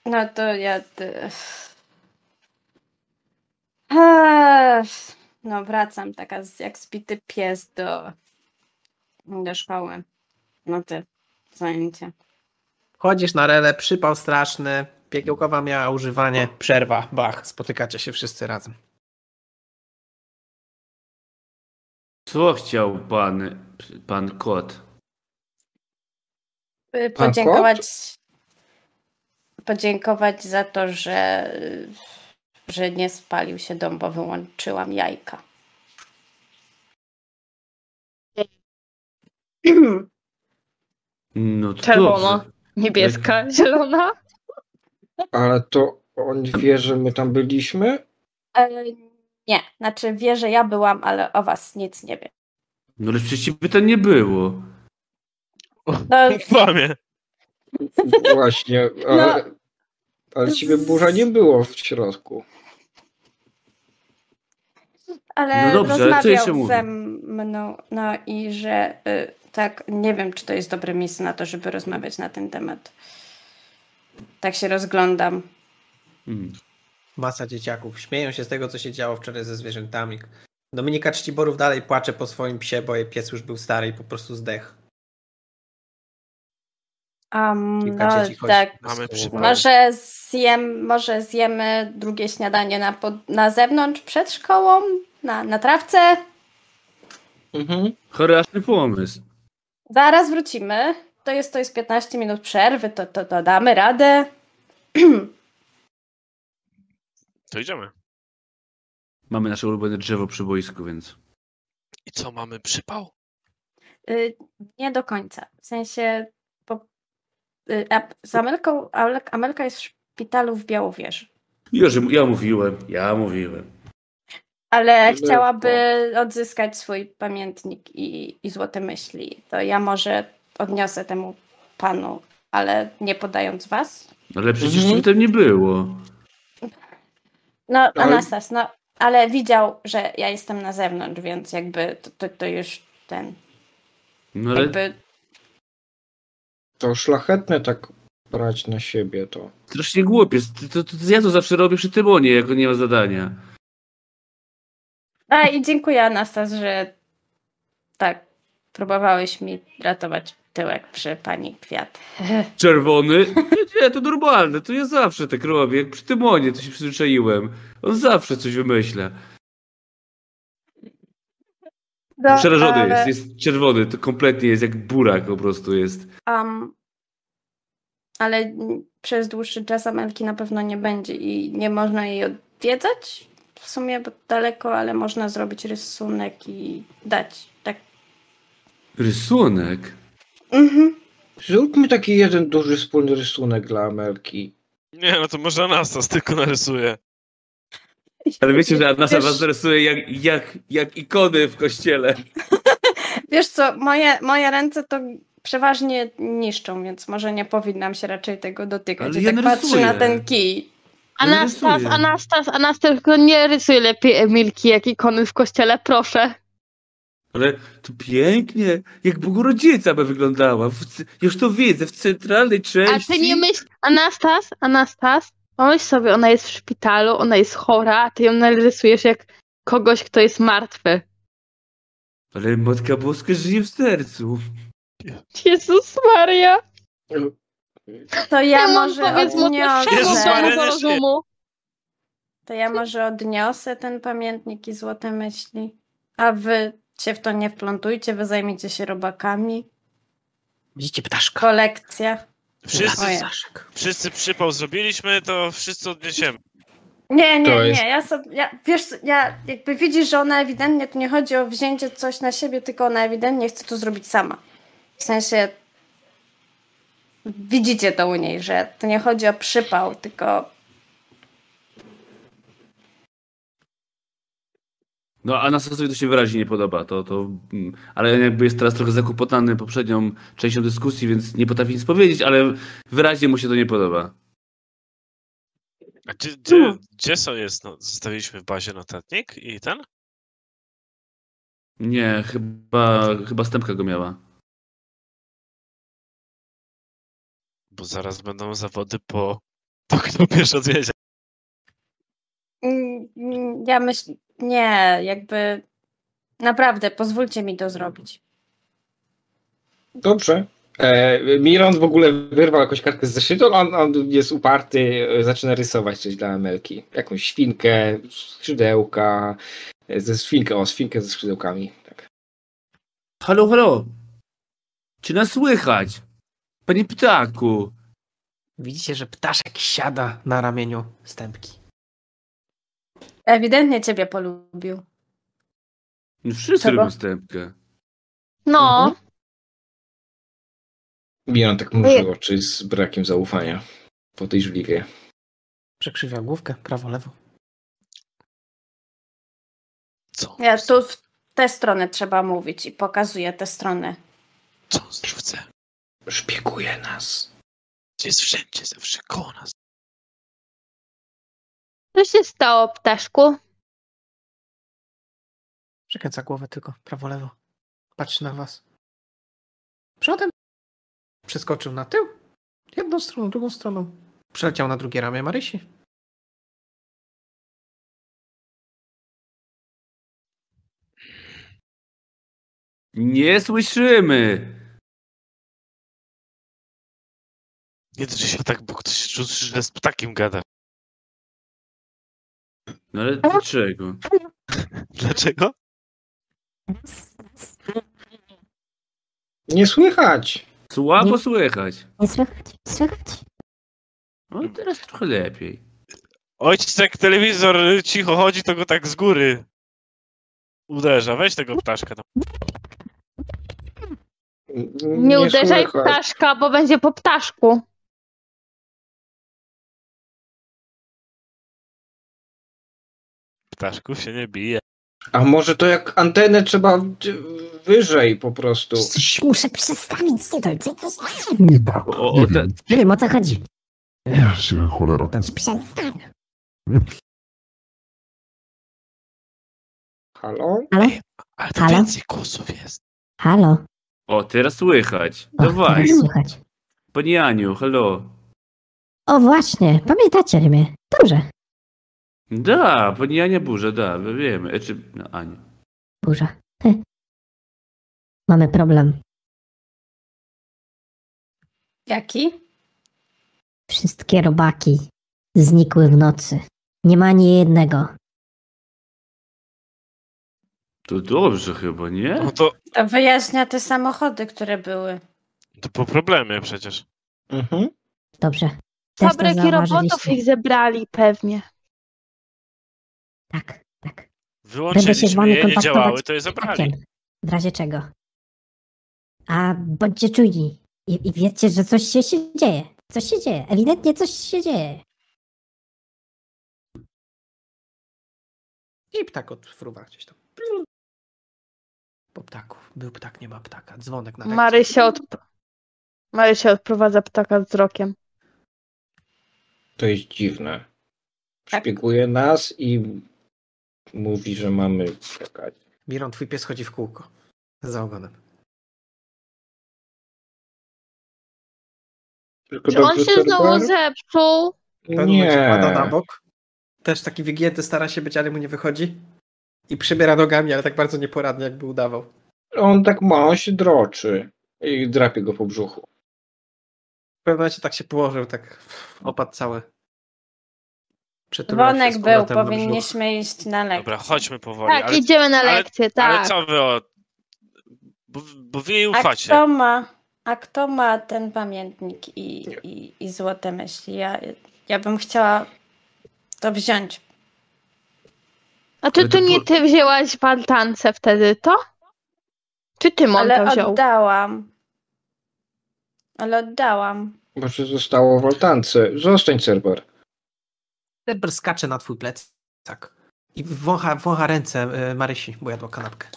No to ja. ty- No, wracam taka jak spity pies do, do szkoły. No ty, zajęcie. Wchodzisz na relę, przypał straszny. Piekiełkowa miała używanie. Przerwa, bach. Spotykacie się wszyscy razem. Co chciał pan, pan kot? Y, Podziękować. Podziękować za to, że, że nie spalił się dom, bo wyłączyłam jajka. No to Czerwona. dobrze. Niebieska, zielona. Ale to on wie, że my tam byliśmy? E, nie, znaczy wie, że ja byłam, ale o was nic nie wiem. No ale przecież ciebie tam nie było. No, Kłamie. Właśnie, ale, ale ciebie burza nie było w środku. ale No dobrze, rozmawiał ze mną, no i że y, tak, nie wiem, czy to jest dobre miejsce na to, żeby rozmawiać na ten temat. Tak się rozglądam. Mm. Masa dzieciaków. Śmieją się z tego, co się działo wczoraj ze zwierzętami. Dominika Czciborów dalej płacze po swoim psie, bo jej pies już był stary i po prostu zdechł. Um, no tak, może, zjem, może zjemy drugie śniadanie na, pod, na zewnątrz przed szkołą, na, na trawce. Mhm. Chory pomysł. Zaraz wrócimy. To jest, to jest 15 minut przerwy, to, to, to damy radę. To idziemy. Mamy nasze ulubione drzewo przy boisku, więc. I co, mamy przypał? Y, nie do końca. W sensie po, y, a, z Amelką, Amelka- jest w szpitalu w Białowieży. Już, ja mówiłem, ja mówiłem. Ale chciałaby odzyskać swój pamiętnik i, i złote myśli. To ja może odniosę temu panu, ale nie podając was. Ale przecież Mhm. tam nie było. No, Ale- Anastas, no, ale widział, że ja jestem na zewnątrz, więc jakby to, to, to już ten, No ale jakby To szlachetne tak brać na siebie to. strasznie głupiec. To, to, to ja to zawsze robię przy Tymonie, jak on nie ma zadania. A i dziękuję Anastas, że tak próbowałeś mi ratować tyłek przy pani Kwiat. Czerwony? Nie, nie, to normalne, to ja zawsze tak robię. Jak przy Tymonie, to się przyzwyczaiłem. On zawsze coś wymyśla. No, Przerażony ale, jest, jest czerwony, to kompletnie jest jak burak po prostu jest. Um, ale przez dłuższy czas Amelki na pewno nie będzie i nie można jej odwiedzać. W sumie bo daleko, ale można zrobić rysunek i dać. Tak. Rysunek? Mhm. Zróbmy taki jeden duży wspólny rysunek dla Amelki. Nie, no to może Anastas tylko narysuje. Ale wiecie, że Anasa Wiesz- was rysuje jak, jak, jak ikony w kościele. Wiesz co, moje, moje ręce to przeważnie niszczą, więc może nie powinnam się raczej tego dotykać. Ale I ja tak patrzę narysuję. na ten kij. Anastas. Anastas, Anastas, tylko nie rysuj lepiej Emilki jak ikony w kościele, proszę. Ale to pięknie, jak Bogorodzica by wyglądała. Już to widzę, w centralnej A części. ty nie myśl, Anastas, Anastas, pomyśl sobie, ona jest w szpitalu, ona jest chora, a ty ją narysujesz jak kogoś, kto jest martwy. Ale Matka Boska żyje w sercu. Jezus Maria. To ja może odniosę. Jezus. To ja może odniosę ten pamiętnik i złote myśli. A wy się w to nie wplątujcie, wy zajmijcie się robakami. Widzicie ptaszka? Kolekcja. Wszyscy, wszyscy przypał zrobiliśmy, to wszyscy odniesiemy. Nie, nie, To nie. jest- Ja sobie, ja, wiesz, co, ja jakby widzisz, że ona ewidentnie, tu nie chodzi o wzięcie coś na siebie, tylko ona ewidentnie chce to zrobić sama. W sensie widzicie to u niej, że to nie chodzi o przypał, tylko No, a Anastasowi to się wyraźnie nie podoba. To, to, mm, ale jakby jest teraz trochę zakłopotany poprzednią częścią dyskusji, więc nie potrafi nic powiedzieć, ale wyraźnie mu się to nie podoba. A gdzie, gdzie, gdzie są jest? No, zostawiliśmy w bazie notatnik i ten? Nie, chyba, chyba stępka go miała. Bo zaraz będą zawody po to, kto pierwszy odwiedzie. Mm, mm, Ja myślę, nie, jakby naprawdę, pozwólcie mi to zrobić. Dobrze. E, Miron w ogóle wyrwał jakąś kartkę z zeszytu, on, on jest uparty, zaczyna rysować coś dla Amelki. Jakąś świnkę, skrzydełka, e, ze świnkę, o, świnkę ze skrzydełkami. Tak. Halo, halo! Czy nas słychać? Panie ptaku! Widzicie, że ptaszek siada na ramieniu stępki. Ewidentnie ciebie polubił. No Wszyscy Czego? lubią stępkę. No, Mhm. Miron tak mruży oczy z brakiem zaufania. Podejrzliwie. Przekrzywia główkę, prawo, lewo. Co? Ja tu w tę stronę trzeba mówić i pokazuję tę stronę. Co on chce? Szpieguje nas. Jest wszędzie, zawsze koło nas. Co się stało, ptaszku? Przekręca głowę tylko, prawo, lewo. Patrzy na was. Przodem. Przeskoczył na tył. Jedną stroną, drugą stroną. Przeleciał na drugie ramię Marysi. Nie słyszymy! Nie drży się tak, bo ktoś czuł, że z ptakiem gada. No ale dlaczego? Dlaczego? Nie słychać. Słabo słychać. Nie słychać, słychać. No teraz trochę lepiej. Ojciec jak telewizor cicho chodzi, to go tak z góry uderza. Weź tego ptaszka tam. Nie, uderzaj słychać. ptaszka, bo będzie po ptaszku. Ptaszków się nie bije. A może to jak antenę trzeba wyżej po prostu. Muszę przestawić nie to, co to O, o, te, Nie wiem o co chodzi. Ja się cholera. Przestań. Halo? Halo? Ale to Halo? więcej głosów jest. Halo? O, teraz słychać. O, Dawaj. teraz słychać. Pani Aniu, hello. O właśnie, pamiętacie mnie. Dobrze, Da, pani Ania Burza, da, wiemy. E, Czy, no, Ania. burza. Hy. Mamy problem. Jaki? Wszystkie robaki znikły w nocy. Nie ma ani jednego. To dobrze chyba, nie? No to, To wyjaśnia te samochody, które były. to po problemie przecież. Mhm. Dobrze. Też to Fabryki robotów zauważyliście. ich zebrali pewnie. Tak, tak. Będę się z wami je, nie działały, to je zabrali. W razie czego. A bądźcie czujni i, i wiedzcie, że coś się, się dzieje. Coś się dzieje. Ewidentnie coś się dzieje. I ptak odfruwa gdzieś tam. Po ptaku. Był ptak, nie ma ptaka. Dzwonek na lekcji. Marysia, od... Marysia odprowadza ptaka wzrokiem. To jest dziwne. Tak. Szpieguje nas i mówi, że mamy czekać. Miron, twój pies chodzi w kółko. Za ogonem. Tylko Czy on się znowu zepsuł? Momencie pada na Nie. bok. Też taki wygięty stara się być, ale mu nie wychodzi. I przybiera nogami, ale tak bardzo nieporadnie, jakby udawał. On tak ma, on się droczy. I drapie go po brzuchu. W pewnym momencie tak się położył, tak opadł cały. Przytulał się Wonek z był, brzuch. powinniśmy iść na lekcję. Dobra, chodźmy powoli. Tak, ale, idziemy na ale- lekcję, ale tak. co wy o... Bo, bo wy jej A ufacie. kto ma, a kto ma ten pamiętnik i, i, i złote myśli? Ja, ja bym chciała to wziąć. A czy Ale to to nie ty wzięłaś baltance wtedy, to? Czy ty on Ale to wziął? oddałam. Ale oddałam. Może zostało w altance. Zostań, Cerber. Cerber skacze na twój plecak. I wącha, wącha ręce y, Marysi, bo jadła kanapkę.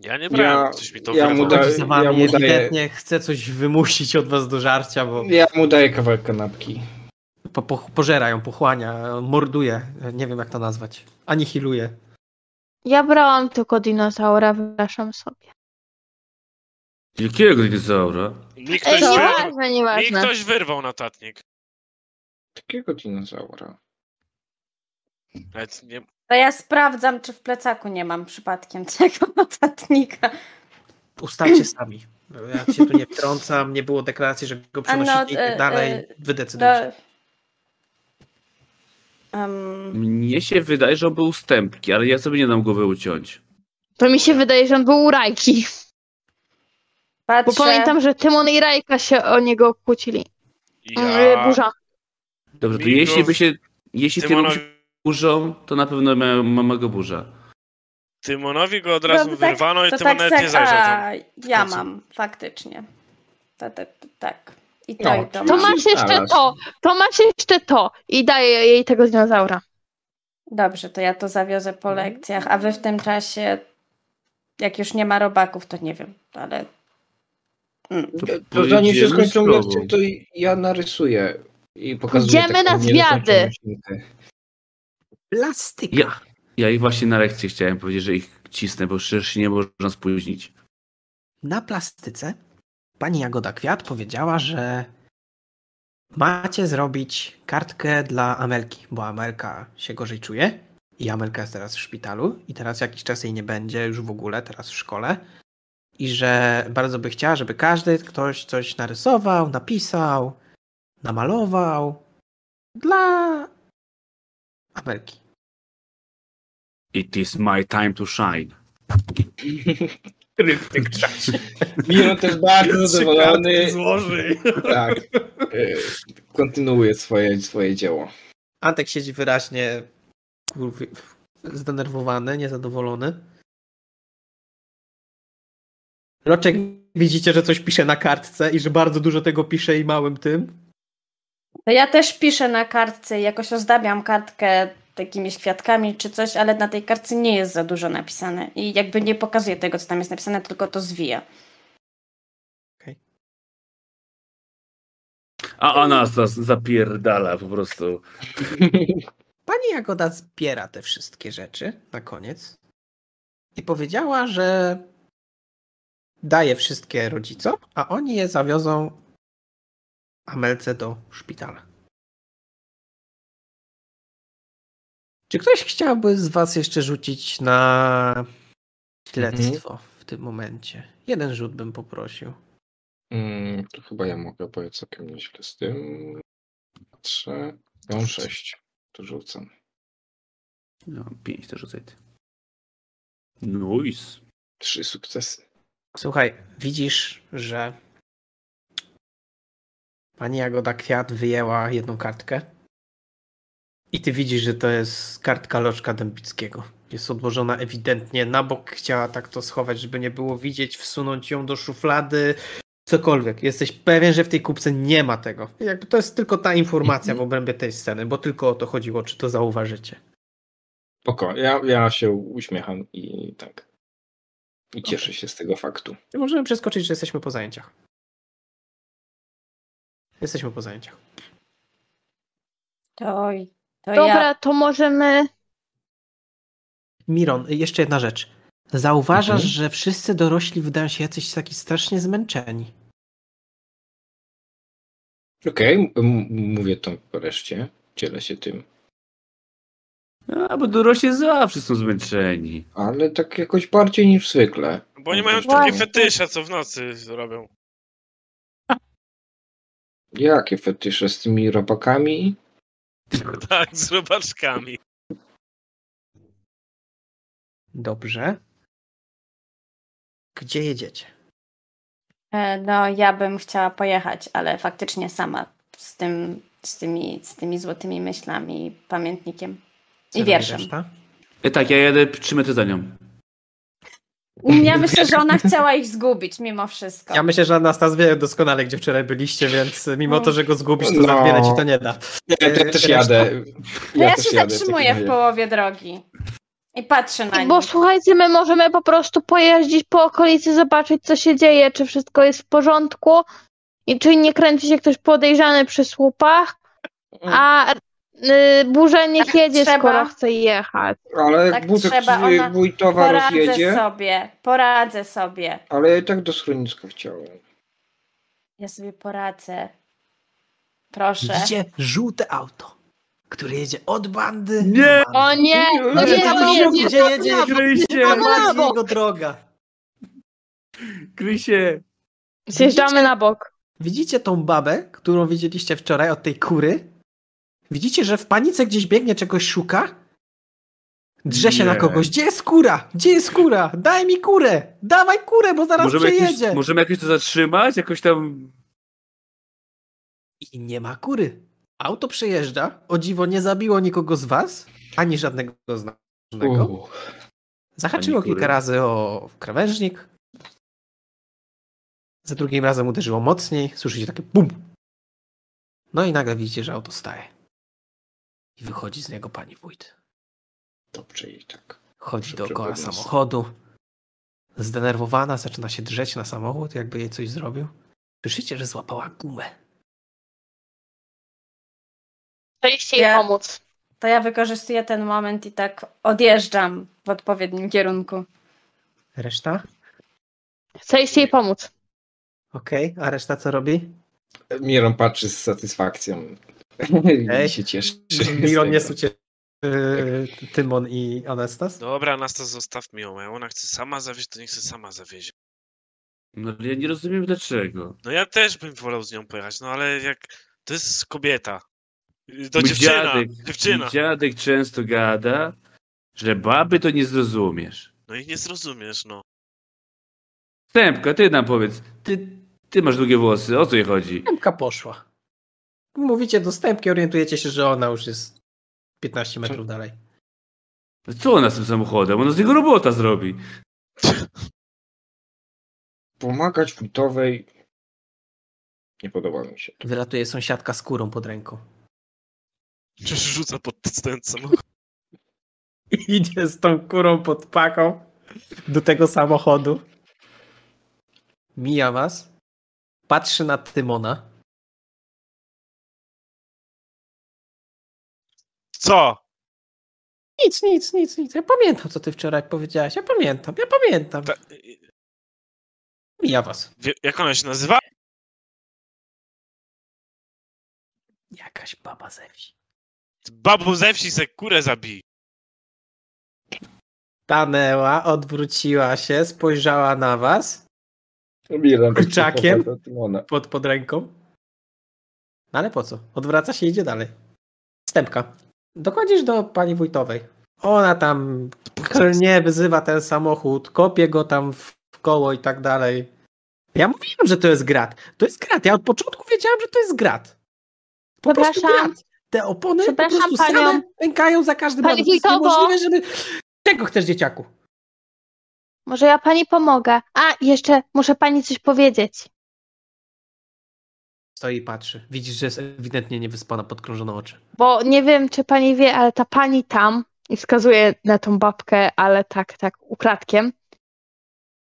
Ja nie brałem, Ja- ktoś mi to ja mu da- Chodzi za wami, ja mu daję- ewidentnie chce coś wymusić od was do żarcia, bo Ja mu daję kawałek kanapki. po, po, pożera ją, pochłania, morduje. Nie wiem jak to nazwać. Anihiluje. Ja brałam tylko dinozaura, wypraszam sobie. Jakiego dinozaura? Mi Ej, ktoś, wyrwał, nieważne, mi ktoś wyrwał notatnik. Takiego dinozaura. Nawet nie... To ja sprawdzam, czy w plecaku nie mam przypadkiem tego notatnika. Ustalcie sami. Ja się tu nie wtrącam, nie było deklaracji, że go no, przenosicie i e, dalej. e, Wy decydujcie. Do... Em, Mnie się wydaje, że on był ustępki, ale ja sobie nie dam głowy uciąć. To mi się wydaje, że on był u Rajki. patrzę. Bo pamiętam, że Tymon i Rajka się o niego kłócili. Ja... Ja... Burza. Dobrze, to jeśli by się, jeśli ty Tymonowi, się burzą, to na pewno ma- mama go burza. Tymonowi go od razu No, tak- wyrwano i to Tymon tak, nawet nie zajrzał. a, ja mam, faktycznie. To, to, to, tak. I to, No, i to To masz jeszcze to. To masz jeszcze to. I daję jej tego dinozaura. Dobrze, to ja to zawiozę po Mhm. lekcjach, a wy w tym czasie, jak już nie ma robaków, to nie wiem, ale... Mm. To, to zanim się skończą lekcje, to ja narysuję. I pokazuję Idziemy na zwiady. Plastyka. Ja, ja ich właśnie na lekcji chciałem powiedzieć, że ich cisnę, bo przecież się nie można spóźnić. Na plastyce pani Jagoda Kwiat powiedziała, że macie zrobić kartkę dla Amelki, bo Amelka się gorzej czuje i Amelka jest teraz w szpitalu i teraz jakiś czas jej nie będzie już w ogóle, teraz w szkole i że bardzo by chciała, żeby każdy ktoś coś narysował, napisał, namalował dla Amelki. It is my time to shine. Miron też bardzo zadowolony. złoży. Tak. E, Kontynuuje swoje, swoje dzieło. Antek siedzi wyraźnie zdenerwowany, niezadowolony. Roczek widzicie, że coś pisze na kartce i że bardzo dużo tego pisze i małym tym. To ja też piszę na kartce i jakoś ozdabiam kartkę takimi kwiatkami czy coś, ale na tej kartce nie jest za dużo napisane i jakby nie pokazuję tego, co tam jest napisane, tylko to zwija. A Anastas zapierdala po prostu. Pani Jagoda zbiera te wszystkie rzeczy na koniec i powiedziała, że daje wszystkie rodzicom, a oni je zawiozą Amelce do szpitala. Czy ktoś chciałby z Was jeszcze rzucić na śledztwo w tym momencie? Jeden rzut bym poprosił. Mm, to chyba ja mogę, bo ja całkiem nieźle z tym. Patrzę. Ja mam sześć. To rzucam. No, pięć to rzucaj ty. Nice. Trzy sukcesy. Słuchaj, widzisz, że pani Jagoda Kwiat wyjęła jedną kartkę i ty widzisz, że to jest kartka Loczka Dębickiego. Jest odłożona ewidentnie na bok, chciała tak to schować, żeby nie było widzieć, wsunąć ją do szuflady, cokolwiek. Jesteś pewien, że w tej kupce nie ma tego. Jakby to jest tylko ta informacja w obrębie tej sceny, bo tylko o to chodziło, czy to zauważycie. Spoko, ja, ja się uśmiecham i tak. I cieszę się z tego faktu. Możemy przeskoczyć, że jesteśmy po zajęciach. Jesteśmy po zajęciach. To, to Dobra, ja... to możemy. Miron, jeszcze jedna rzecz. Zauważasz, Mhm. że wszyscy dorośli wydają się jacyś taki strasznie zmęczeni. Okej, m- mówię to wreszcie. Dzielę się tym. A, bo dorośli zawsze są zmęczeni. Ale tak jakoś bardziej niż zwykle. Bo oni mają takie fetysza, co w nocy robią. Jakie fetysze z tymi robakami? Tak, z robaczkami. Dobrze. Gdzie jedziecie? E, No, ja bym chciała pojechać, ale faktycznie sama z tym, z tymi, z tymi złotymi myślami, pamiętnikiem Co i wierszem. reszta? E, tak, ja jadę trzy metry za nią. Ja myślę, że ona chciała ich zgubić mimo wszystko. Ja myślę, że Anastas wie doskonale, gdzie wczoraj byliście, więc mimo to, że go zgubisz, to No. za wiele ci to nie da. Ja, ja też jadę. To ja, też się jadę w zatrzymuję takim w połowie drogi i patrzę na Bo nich. słuchajcie, my możemy po prostu pojeździć po okolicy, zobaczyć, co się dzieje, czy wszystko jest w porządku i czy nie kręci się ktoś podejrzany przy słupach, a y, burza niech Tak jedzie, trzeba. skoro chce jechać. Ale Tak wózek trzeba, ona- wójtowa Poradzę rozjedzie. sobie, poradzę sobie. Ale ja i tak do schroniska chciałem. Ja sobie poradzę. Proszę. Widzicie żółte auto, które jedzie od bandy Nie! do bandy. O nie! No nie, nie, no nie, nie, Gdzie jedzie Krysie! prowadzi jego droga. Krysie! Zjeżdżamy na bok. Widzicie tą babę, którą widzieliście wczoraj od tej kury? Widzicie, że w panice gdzieś biegnie, czegoś szuka? Drze się Nie. na kogoś. Gdzie jest kura? Gdzie jest kura? Daj mi kurę! Dawaj kurę, bo zaraz Możemy przejedzie! jakoś, możemy jakoś to zatrzymać? Jakoś tam... I nie ma kury. Auto przejeżdża. O dziwo, nie zabiło nikogo z was, ani żadnego znanego. U, Zahaczyło Ani kury. kilka razy o krawężnik. Za drugim razem uderzyło mocniej. Słyszycie takie bum. No i nagle widzicie, że auto staje. I wychodzi z niego pani wójt. dobrze i tak. Chodzi Dobrze, dookoła samochodu. Zdenerwowana, zaczyna się drzeć na samochód, jakby jej coś zrobił. Słyszycie, że złapała gumę. Chcieliście jej Ja- pomóc. To ja wykorzystuję ten moment i tak odjeżdżam w odpowiednim kierunku. Reszta? Chcieliście jej pomóc. Okej, a reszta co robi? Miron patrzy z satysfakcją. Ej. Się cieszy. Miron sucie yy, Tymon i Anestas? Dobra, Nastas, zostaw mi ją. Ona chce sama zawieźć, to niech chce sama zawiezie. No ale ja nie rozumiem dlaczego. No ja też bym wolał z nią pojechać, no ale jak... To jest kobieta. To Mój dziewczyna. dziadek, Dziewczyna. mój dziadek często gada, że baby to nie zrozumiesz. No i nie zrozumiesz, no. Stępka, ty nam powiedz. Ty, ty masz długie włosy, o co jej chodzi? Stępka poszła. Mówicie do stępki, orientujecie się, że ona już jest 15 metrów dalej. Co ona z tym samochodem? Ona z niego robota zrobi. Pomagać wójtowej nie podoba mi się. Wylatuje sąsiadka z kurą pod ręką. Czyż rzuca pod ten samochód. Idzie z tą kurą pod paką do tego samochodu. Mija was. Patrzy na Tymona. Co? Nic, nic, nic, nic. Ja pamiętam, co ty wczoraj powiedziałaś. Ja pamiętam, ja pamiętam. Ta, Mija was. wie- jak ona się nazywa? Jakaś baba ze wsi. Babu ze wsi se kurę zabij. Stanęła, odwróciła się, spojrzała na was Kurczakiem? pod, pod ręką. No ale po co? Odwraca się i idzie dalej. Wstępka. Dochodzisz do pani wójtowej. Ona tam nie wyzywa ten samochód, kopie go tam w koło i tak dalej. Ja mówiłem, że to jest grat. To jest grat. Ja od początku wiedziałem, że to jest grat. Po Przepraszam. grat. Te opony po prostu panią. same pękają za każdym razem. To jest niemożliwe, żeby... Czego chcesz, dzieciaku? Może ja pani pomogę. A, jeszcze muszę pani coś powiedzieć. Stoi i patrzy. Widzisz, że jest ewidentnie niewyspana, podkrążone oczy. Bo nie wiem, czy pani wie, ale ta pani tam, i wskazuje na tą babkę, ale tak, tak, ukradkiem,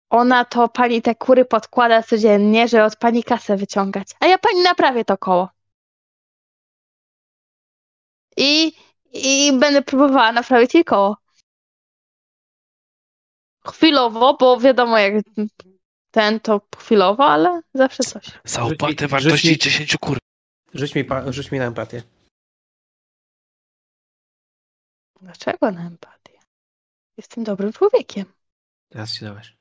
ona to pani te kury podkłada codziennie, żeby od pani kasę wyciągać. A ja pani naprawię to koło. I, i będę próbowała naprawić jej koło. Chwilowo, bo wiadomo, jak ten to chwilowo, ale zawsze coś. Za Rzuć opłatę rzuć wartości mi- 10 kur. Rzuć mi, rzuć mi na empatię. Dlaczego na empatię? Jestem dobrym człowiekiem. Teraz się dowiesz.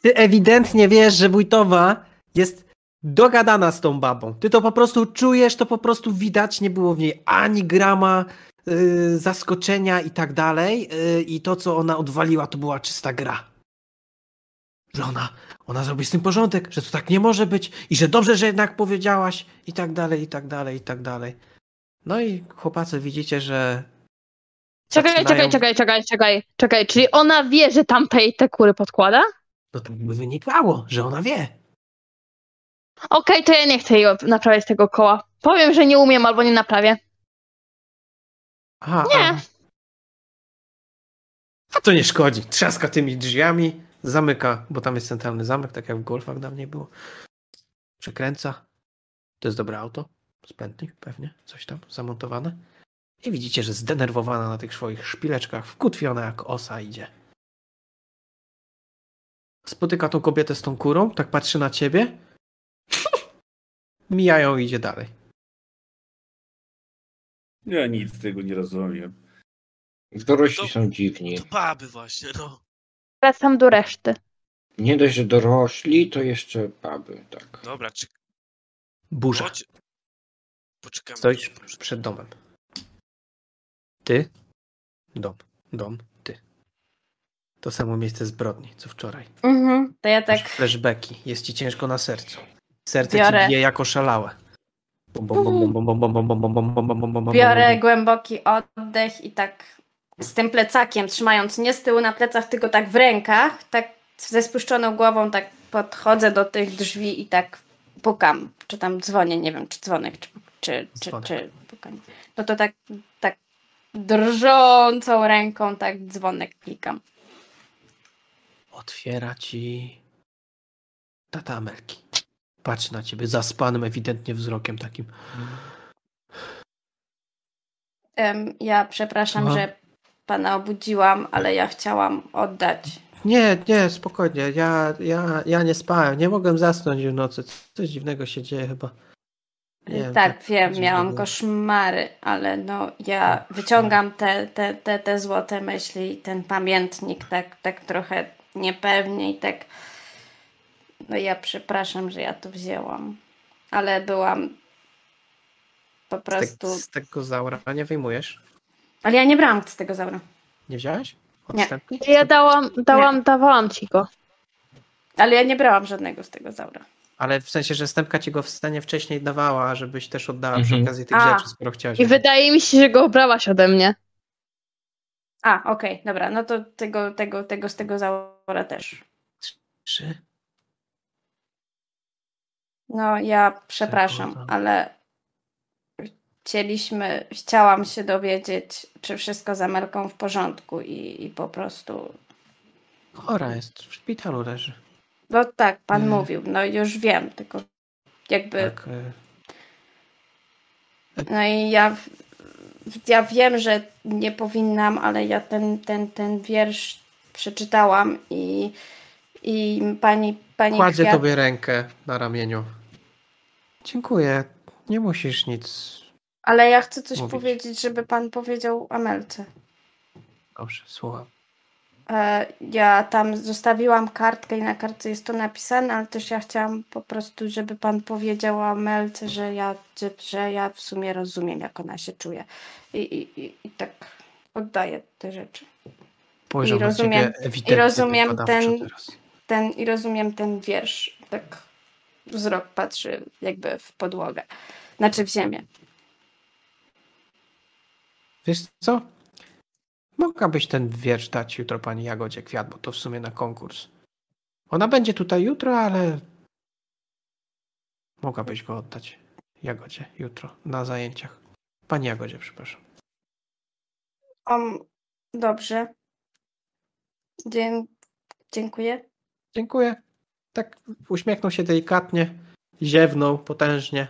Ty ewidentnie wiesz, że wójtowa jest dogadana z tą babą. Ty to po prostu czujesz, to po prostu widać, nie było w niej ani grama y, zaskoczenia i tak dalej. y, I to, co ona odwaliła, to była czysta gra. Że ona, ona zrobi z tym porządek, że to tak nie może być i że dobrze, że jednak powiedziałaś i tak dalej, i tak dalej, i tak dalej. No i chłopacy, widzicie, że Czekaj, zaczynają- czekaj, czekaj, czekaj, czekaj, czekaj. Czyli ona wie, że tam tej te kury podkłada? No to by wynikało, że ona wie. Okej, to ja nie chcę jej naprawiać tego koła. Powiem, że nie umiem albo nie naprawię. Aha, Nie. A, a to nie szkodzi. Trzaska tymi drzwiami, zamyka, bo tam jest centralny zamek, tak jak w golfach dawniej było. Przekręca. To jest dobre auto. Z pętli pewnie, coś tam zamontowane. I widzicie, że zdenerwowana na tych swoich szpileczkach, wkutwiona jak osa idzie. Spotyka tą kobietę z tą kurą, tak patrzy na ciebie. Mijają i idzie dalej. Ja nic z tego nie rozumiem. Dorośli To- są dziwni. To baby właśnie, no wracam do reszty. Nie dość, że dorośli, to jeszcze baby, tak. Dobra, czy... Burza. Chodź. Stoisz przed domem. Ty, dom, dom, ty. To samo miejsce zbrodni, co wczoraj. Mhm, to ja tak... Masz flashbacki, jest ci ciężko na sercu. Serce Biorę. ci bije jako szalałe. Biorę głęboki oddech i tak z tym plecakiem, trzymając nie z tyłu na plecach, tylko tak w rękach, tak ze spuszczoną głową tak podchodzę do tych drzwi i tak pukam, czy tam dzwonię, nie wiem, czy dzwonek, czy, czy, czy, czy pukanie. No to tak, tak drżącą ręką tak dzwonek klikam. Otwiera ci tata Amelki. Patrzy na ciebie zaspanym ewidentnie wzrokiem takim. Ja przepraszam, Aha. że pana obudziłam, ale ja chciałam oddać. Nie, nie, spokojnie. Ja, ja, ja nie spałem. Nie mogłem zasnąć w nocy. Coś dziwnego się dzieje chyba. Nie wiem, tak, wiem, miałam było. koszmary, ale no ja wyciągam te, te, te, te złote myśli i ten pamiętnik tak, tak trochę niepewnie i tak no ja przepraszam, że ja to wzięłam, ale byłam po Z, prostu, te, z tego zaura nie wyjmujesz? Ale ja nie brałam z tego zaura, Nie wziąłeś? Nie. Odstępnie? Ja dałam, dałam, dawałam ci go. ale ja nie brałam żadnego z tego zaura. Ale w sensie, że stępka ci go w scenie wcześniej dawała, żebyś też oddała przy Mhm. okazji tych A. rzeczy, skoro chciałaś. I wydaje mi się, że go brałaś ode mnie. A, okej, dobra, no to tego, tego, tego z tego zaura też. Trzy. No, ja przepraszam, ale chcieliśmy, chciałam się dowiedzieć, czy wszystko z Amelką w porządku i, i po prostu. Chora jest, w szpitalu leży. No tak, pan mówił, no już wiem, tylko jakby. Tak. e. No i ja, ja wiem, że nie powinnam, ale ja ten, ten, ten wiersz przeczytałam i, i pani, pani Kładzie Kwiat... tobie rękę na ramieniu. Dziękuję. Nie musisz nic. Ale ja chcę coś mówić. powiedzieć, żeby pan powiedział Amelce. Dobrze, słucham. E, Ja tam zostawiłam kartkę i na kartce jest to napisane, ale też ja chciałam po prostu, żeby pan powiedział Amelce, że ja, że, że ja w sumie rozumiem, jak ona się czuje. I, i, i, i tak oddaję te rzeczy. Spojrzał I na rozumiem- ewidentnie i rozumiem ten- teraz. Ten, I rozumiem ten wiersz. Tak wzrok patrzy jakby w podłogę. Znaczy w ziemię. Wiesz co? Mogłabyś ten wiersz dać jutro pani Jagodzie Kwiat, bo to w sumie na konkurs. Ona będzie tutaj jutro, ale mogłabyś go oddać Jagodzie jutro na zajęciach. Pani Jagodzie, przepraszam. Um, dobrze. Dzie- dziękuję. Dziękuję. Tak uśmiechnął się delikatnie, ziewnął potężnie.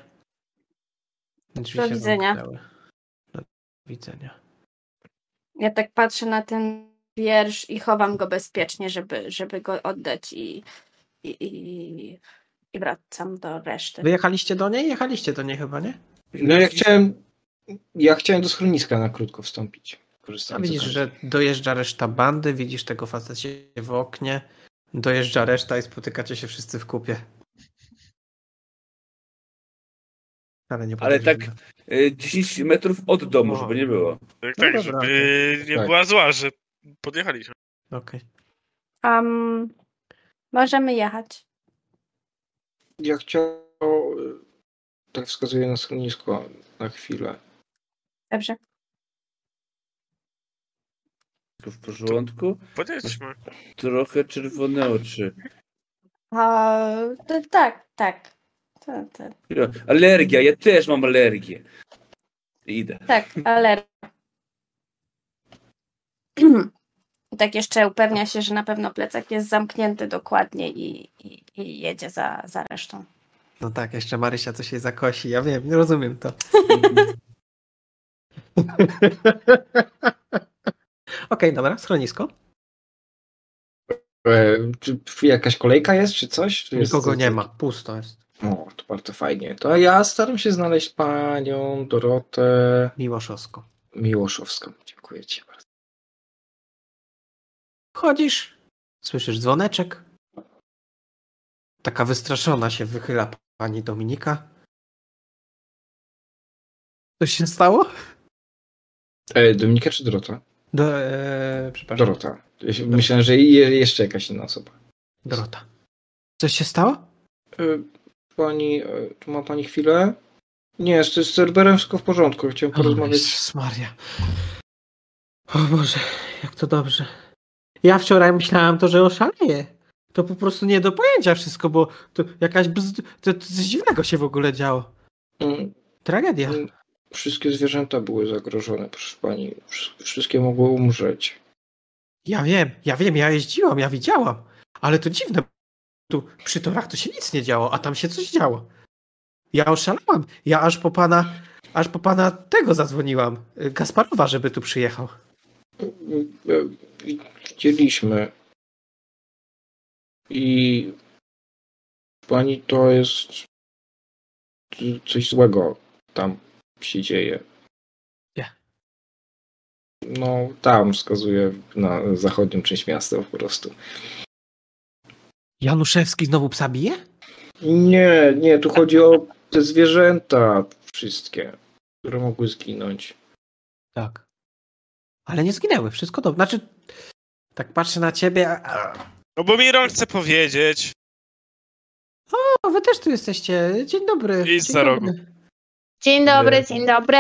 Drzwi Do się widzenia. zamknęły. Widzenia. Ja tak patrzę na ten wiersz i chowam go bezpiecznie, żeby, żeby go oddać i, i, i, i wracam do reszty. Wyjechaliście do niej? Jechaliście do niej chyba, nie? No ja chciałem. Ja chciałem do schroniska na krótko wstąpić. A widzisz, że dojeżdża reszta bandy, widzisz tego facecie w oknie, dojeżdża reszta i spotykacie się wszyscy w kupie. Ale nie Ale tak y, 10 metrów od domu, żeby nie było. Tak, No tak, dobra, żeby nie Tak. była zła, że podjechaliśmy. Okej. Um, możemy jechać. Ja chciałem. Tak wskazuję na schronisko na chwilę. Dobrze. Tu w porządku. Podjedźmy. Trochę czerwone oczy. A, to, tak, tak. To, Chwila. Alergia, ja też mam alergię. Idę. tak, ale. I tak jeszcze upewnia się, że na pewno plecak jest zamknięty dokładnie i, i, i jedzie za, za resztą. No tak, jeszcze Marysia coś jej zakosi, ja wiem, nie rozumiem to. Okej, dobra, schronisko. E, czy jakaś kolejka jest, czy coś? Czy jest Nikogo coś- nie ma, pusto jest. O, to bardzo fajnie. To ja staram się znaleźć panią Dorotę Miłoszowsko. Miłoszowską. Dziękuję ci bardzo. Wchodzisz, słyszysz dzwoneczek. Taka wystraszona się wychyla pani Dominika. Coś się stało? E, Dominika czy Dorota? Do, e, przepraszam. Dorota. Myślałem, że je, jeszcze jakaś inna osoba. Dorota. Coś się stało? E, Pani, e, tu ma pani chwilę? Nie, z, z serwerem wszystko w porządku. Chciałem porozmawiać. Jezus Maria. O Boże, jak to dobrze. Ja wczoraj myślałam to, że oszaleję. To po prostu nie do pojęcia wszystko, bo to jakaś bzd... to, to coś dziwnego się w ogóle działo. Mm, Tragedia. mm, Wszystkie zwierzęta były zagrożone, proszę pani. Wsz- Wszystkie mogły umrzeć. Ja wiem, ja wiem, ja jeździłam, ja widziałam. Ale to dziwne. Tu przy torach to się nic nie działo, a tam się coś działo. Ja oszalałam. Ja aż po pana, aż po pana tego zadzwoniłam. Gasparowa, żeby tu przyjechał. Widzieliśmy. I pani to jest coś złego tam się dzieje. Gdzie? No, tam wskazuje na zachodnią część miasta po prostu. Januszewski znowu psa bije? Nie, nie, tu chodzi o te zwierzęta wszystkie, które mogły zginąć. Tak. Ale nie zginęły, wszystko dobrze. Znaczy, tak patrzę na ciebie. a- No bo Miron chce powiedzieć. O, wy też tu jesteście. Dzień dobry. Dzień za rogu. dobry. Dzień dobry, dzień dobry.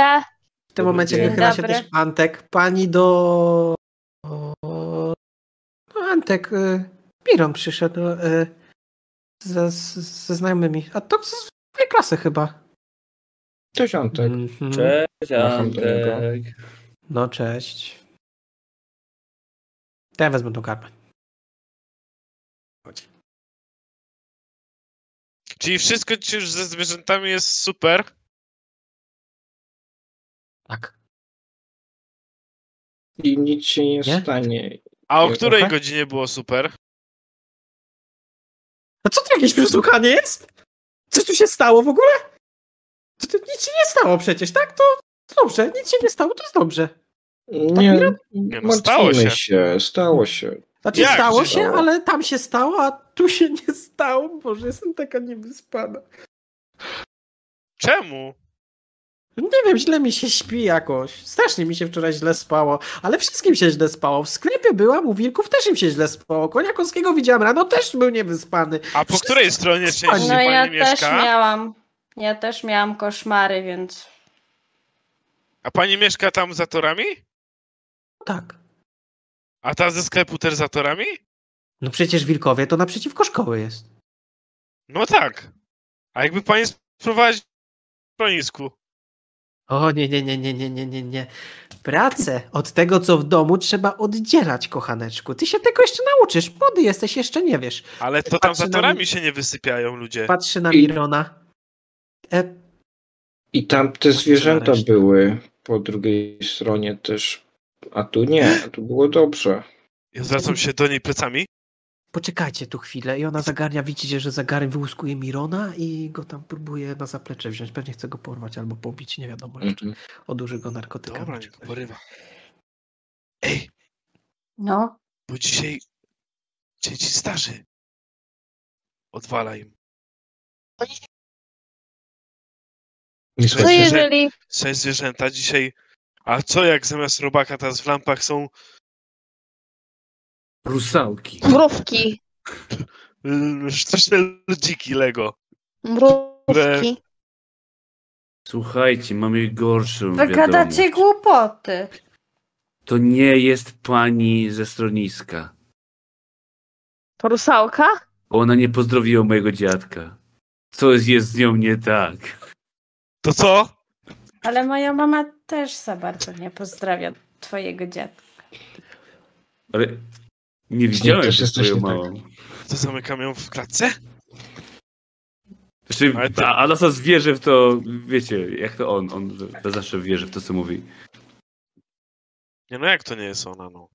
W tym momencie dzień. wychyla się też Antek. Pani do... o- No, Antek, y, Miron przyszedł y, ze, ze znajomymi. A to z swojej klasy chyba. Cześć Antek. Mhm. Cześć, Macham do niego. Antek. No, cześć. To ja wezmę tą karmę. Chodź. Czyli wszystko ci już ze zwierzętami jest super. Tak. I nic się nie, Nie? stanie. A o której godzinie było super? A co to jakieś przesłuchanie jest? Co tu się stało w ogóle? To, to nic się nie stało przecież, tak? To dobrze, nic się nie stało, to jest dobrze. Nie, Miron? Nie, no, stało się. się. Stało się. Znaczy Jak stało się się, stało? ale tam się stało, a tu się nie stało. Boże, jestem taka niewyspana. Czemu? Nie wiem, źle mi się śpi jakoś. Strasznie mi się wczoraj źle spało, ale wszystkim się źle spało. W sklepie byłam, u wilków też im się źle spało. Koniakowskiego widziałam rano, też był niewyspany. A po Wszyscy- której stronie Pani No pani ja też mieszka? miałam. Ja też miałam koszmary, więc. A pani mieszka tam za torami? Tak. A ta ze sklepu też za torami? No przecież Wilkowie to naprzeciwko szkoły jest. No tak. A jakby pani spróbować w schronisku? O nie, nie, nie, nie, nie, nie, nie, nie. Pracę od tego, co w domu trzeba oddzielać, kochaneczku. Ty się tego jeszcze nauczysz. Młody jesteś, jeszcze nie wiesz. Ale to tam Patrzy za torami się nie wysypiają ludzie. Patrzy na I- Mirona. E, I tam te zwierzęta były po drugiej stronie też. A tu nie, tu było dobrze. Ja zwracam się do niej plecami. Poczekajcie tu chwilę. I ona zagarnia, widzicie, że zagarem wyłuskuje Mirona i go tam próbuje na zaplecze wziąć. Pewnie chce go porwać albo pobić, nie wiadomo jeszcze. Mhm. Oduży go narkotykami. Dobra, czy nie coś. porywa. Ej, No. bo dzisiaj dzieci starzy. Odwala im. Nie Co że- jeżeli... Cześć zwierzęta dzisiaj. A co jak zamiast robaka teraz w lampach są Rusałki. Mrówki. sztuczne ludziki Lego? Mrówki. Słuchajcie, mamy gorszą Wy gadacie wiadomość. głupoty. To nie jest pani ze stroniska. To rusałka? Ona nie pozdrowiła mojego dziadka. Coś jest z nią nie tak. To co? Ale moja mama też za bardzo nie pozdrawia twojego dziadka. Ale nie widziałem też z twoją coś nie mamą. To zamykam ją w klatce? Znaczy, Ale ty- a Anastas wierzy w to, wiecie, jak to on, on zawsze wierzy w to, co mówi. Nie no jak to nie jest ona, no.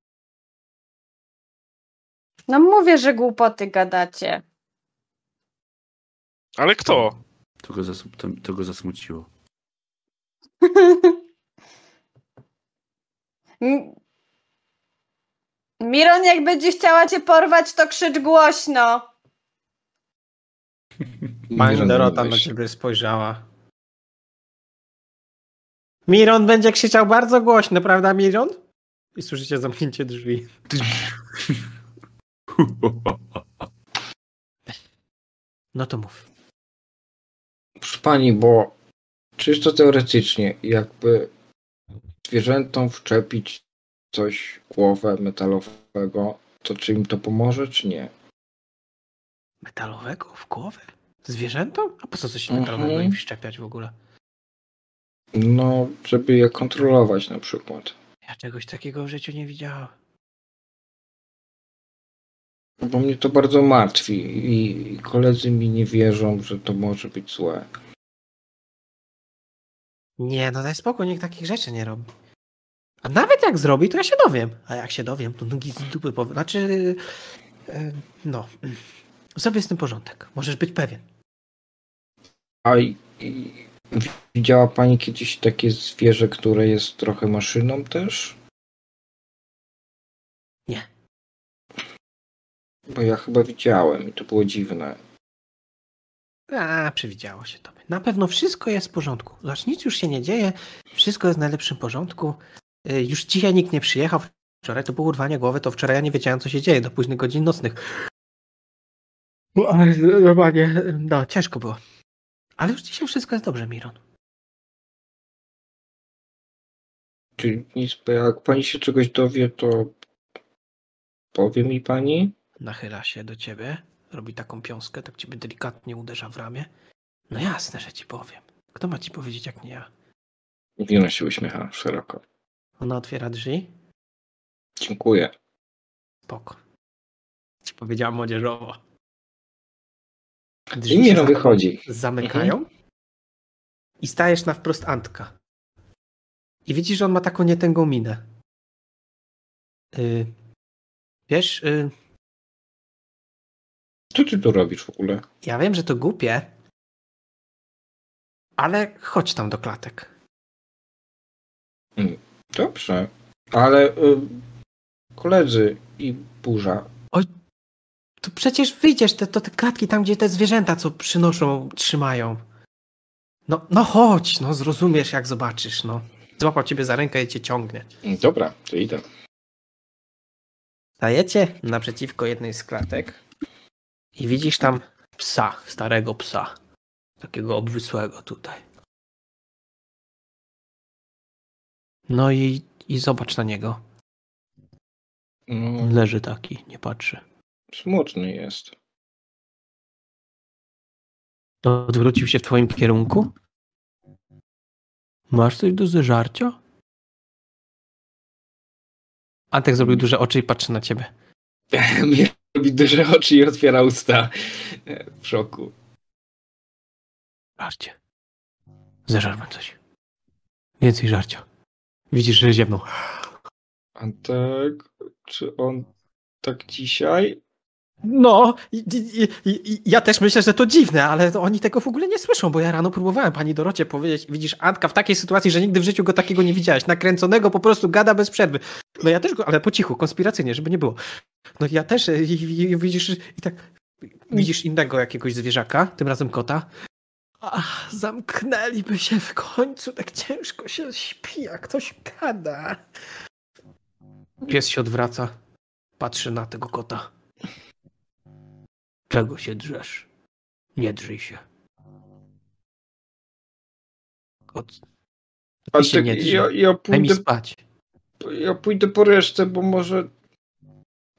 No mówię, że głupoty gadacie. Ale kto? To go, zas to, to go zasmuciło. Miron, jak będzie chciała cię porwać, to krzycz głośno. Pani Dorota na ciebie spojrzała. Miron będzie krzyczał bardzo głośno, prawda Miron? I słyszycie zamknięcie drzwi. No to mów. Proszę pani, bo czysto teoretycznie, jakby zwierzętom wczepić coś głowę metalowego, to czy im to pomoże, czy nie? Metalowego w głowę? Zwierzętom? A po co coś Mhm. metalowego im wszczepiać w ogóle? No, żeby je kontrolować na przykład. Ja czegoś takiego w życiu nie widziałem. Bo mnie to bardzo martwi i koledzy mi nie wierzą, że to może być złe. Nie, no daj spokój, nikt takich rzeczy nie robi. A nawet jak zrobi, to ja się dowiem. A jak się dowiem, to nogi z dupy powie. Znaczy, e, no, zrobię z tym porządek. Możesz być pewien. A i, i widziała pani kiedyś takie zwierzę, które jest trochę maszyną też? Nie. Bo ja chyba widziałem i to było dziwne. A, przewidziało się tobie. Na pewno wszystko jest w porządku. Zobacz, nic już się nie dzieje. Wszystko jest w najlepszym porządku. E, Już dzisiaj nikt nie przyjechał. Wczoraj to było urwanie głowy, to wczoraj ja nie wiedziałem, co się dzieje do późnych godzin nocnych. No, ale normalnie, no, ciężko było. Ale już dzisiaj wszystko jest dobrze, Miron. Czy nic, bo jak pani się czegoś dowie, to powie mi pani? Nachyla się do ciebie, robi taką piąskę, tak ciebie delikatnie uderza w ramię. No jasne, że ci powiem. Kto ma ci powiedzieć, jak nie ja? Ona się uśmiecha szeroko. Ona otwiera drzwi. Dziękuję. Spoko. Ci powiedziała młodzieżowo. I Drzwi Miro się wychodzi. zamykają i stajesz na wprost Antka. I widzisz, że on ma taką nietęgą minę. Y, wiesz, y, Co ty tu robisz w ogóle? ja wiem, że to głupie, ale chodź tam do klatek. Dobrze. Ale y, koledzy i burza. To przecież wyjdziesz, te, to te klatki tam, gdzie te zwierzęta, co przynoszą, trzymają. No, no chodź, no zrozumiesz, jak zobaczysz, no. Złapał ciebie za rękę i cię ciągnie. Dobra, to idę. Stajecie naprzeciwko jednej z klatek i widzisz tam psa, starego psa. Takiego obwisłego tutaj. No i, i zobacz na niego. No, Leży taki, nie patrzy. smutny jest. Odwrócił się w twoim kierunku? Masz coś do zeżarcia? Antek zrobił duże oczy i patrzy na ciebie. Robi duże oczy i otwiera usta. W szoku. Żarcie. Zeżarmy coś. Więcej żarcia. Widzisz, że ziewnął. Antek, czy on tak dzisiaj? No, i, i, i, ja też myślę, że to dziwne, ale oni tego w ogóle nie słyszą, bo ja rano próbowałem pani Dorocie powiedzieć, widzisz, Antka w takiej sytuacji, że nigdy w życiu go takiego nie widziałaś, nakręconego po prostu gada bez przerwy. No ja też go, ale po cichu, konspiracyjnie, żeby nie było. No ja też, i, i, i widzisz, i tak, widzisz innego jakiegoś zwierzaka, tym razem kota. Ach, zamknęliby się w końcu, tak ciężko się śpi, jak ktoś gada. Pies się odwraca, patrzy na tego kota. Czego się drzesz? Nie drzyj się. Kot, ty się nie drzyj. ja, ja, Daj mi pójdę, spać. ja pójdę po resztę, bo może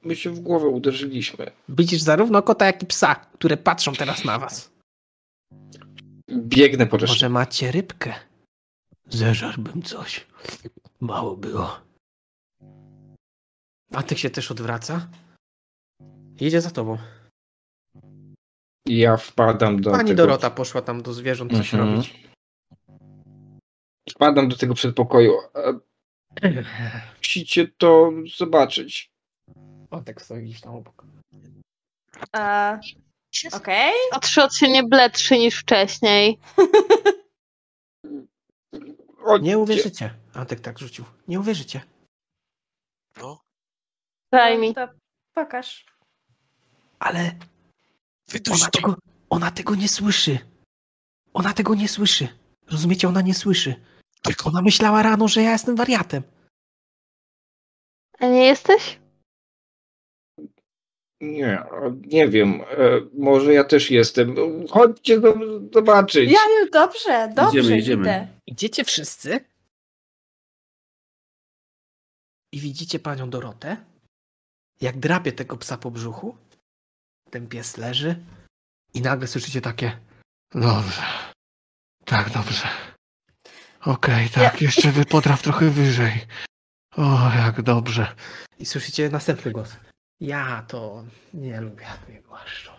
my się w głowę uderzyliśmy. Widzisz zarówno kota, jak i psa, które patrzą teraz na was. Biegnę po resztę. Może macie rybkę? Zeżarłbym coś. Mało było. A ty się też odwraca? Idzie za tobą. Ja wpadam do Pani tego... Dorota poszła tam do zwierząt coś Mhm. robić. Wpadam do tego przedpokoju. E, Musicie to zobaczyć. O, tak stoi gdzieś tam obok. E, Okej. Patrzot się nie bledszy niż wcześniej. Nie uwierzycie. Antek tak rzucił. Nie uwierzycie. No, Daj mi. To pokaż. Ale wyduś ona to. tego, ona tego nie słyszy. Ona tego nie słyszy. Rozumiecie? Ona nie słyszy. Tylko Ona myślała rano, że ja jestem wariatem. A nie jesteś? Nie, nie wiem. E, Może ja też jestem. Chodźcie do- zobaczyć. Janiu, dobrze, dobrze, Idziemy, idziemy. idę. Idziecie wszyscy i widzicie panią Dorotę, jak drapie tego psa po brzuchu. Ten pies leży i nagle słyszycie takie dobrze, tak dobrze. Okej, tak, jeszcze wy potraw trochę wyżej. O, jak dobrze. I słyszycie następny głos. Ja to nie lubię, jak mnie głaszczą.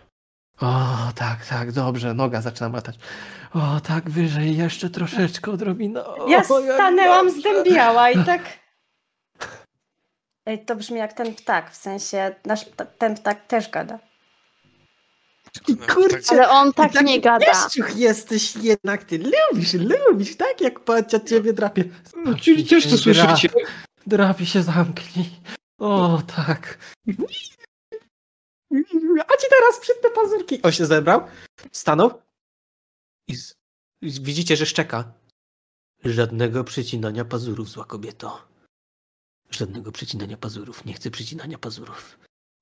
O, tak, tak, dobrze, noga zaczyna latać. O, tak, wyżej, jeszcze troszeczkę, odrobinę. O, Ja stanęłam dobrze. zdębiała i tak... Ej, to brzmi jak ten ptak, w sensie nasz, pta- ten ptak też gada. na- Kurczę. tak, Ale on tak Taki nie gada. pieszczuch jesteś jednak, ty lubisz, lubisz, tak jak pacia ciebie drapie. No, Czyli też to słyszycie. Drapie się zamknij. O, tak. A ci teraz przytnę pazurki. On się zebrał, stanął i, z, i widzicie, że szczeka. Żadnego przycinania pazurów, zła kobieto. Żadnego przycinania pazurów. Nie chcę przycinania pazurów.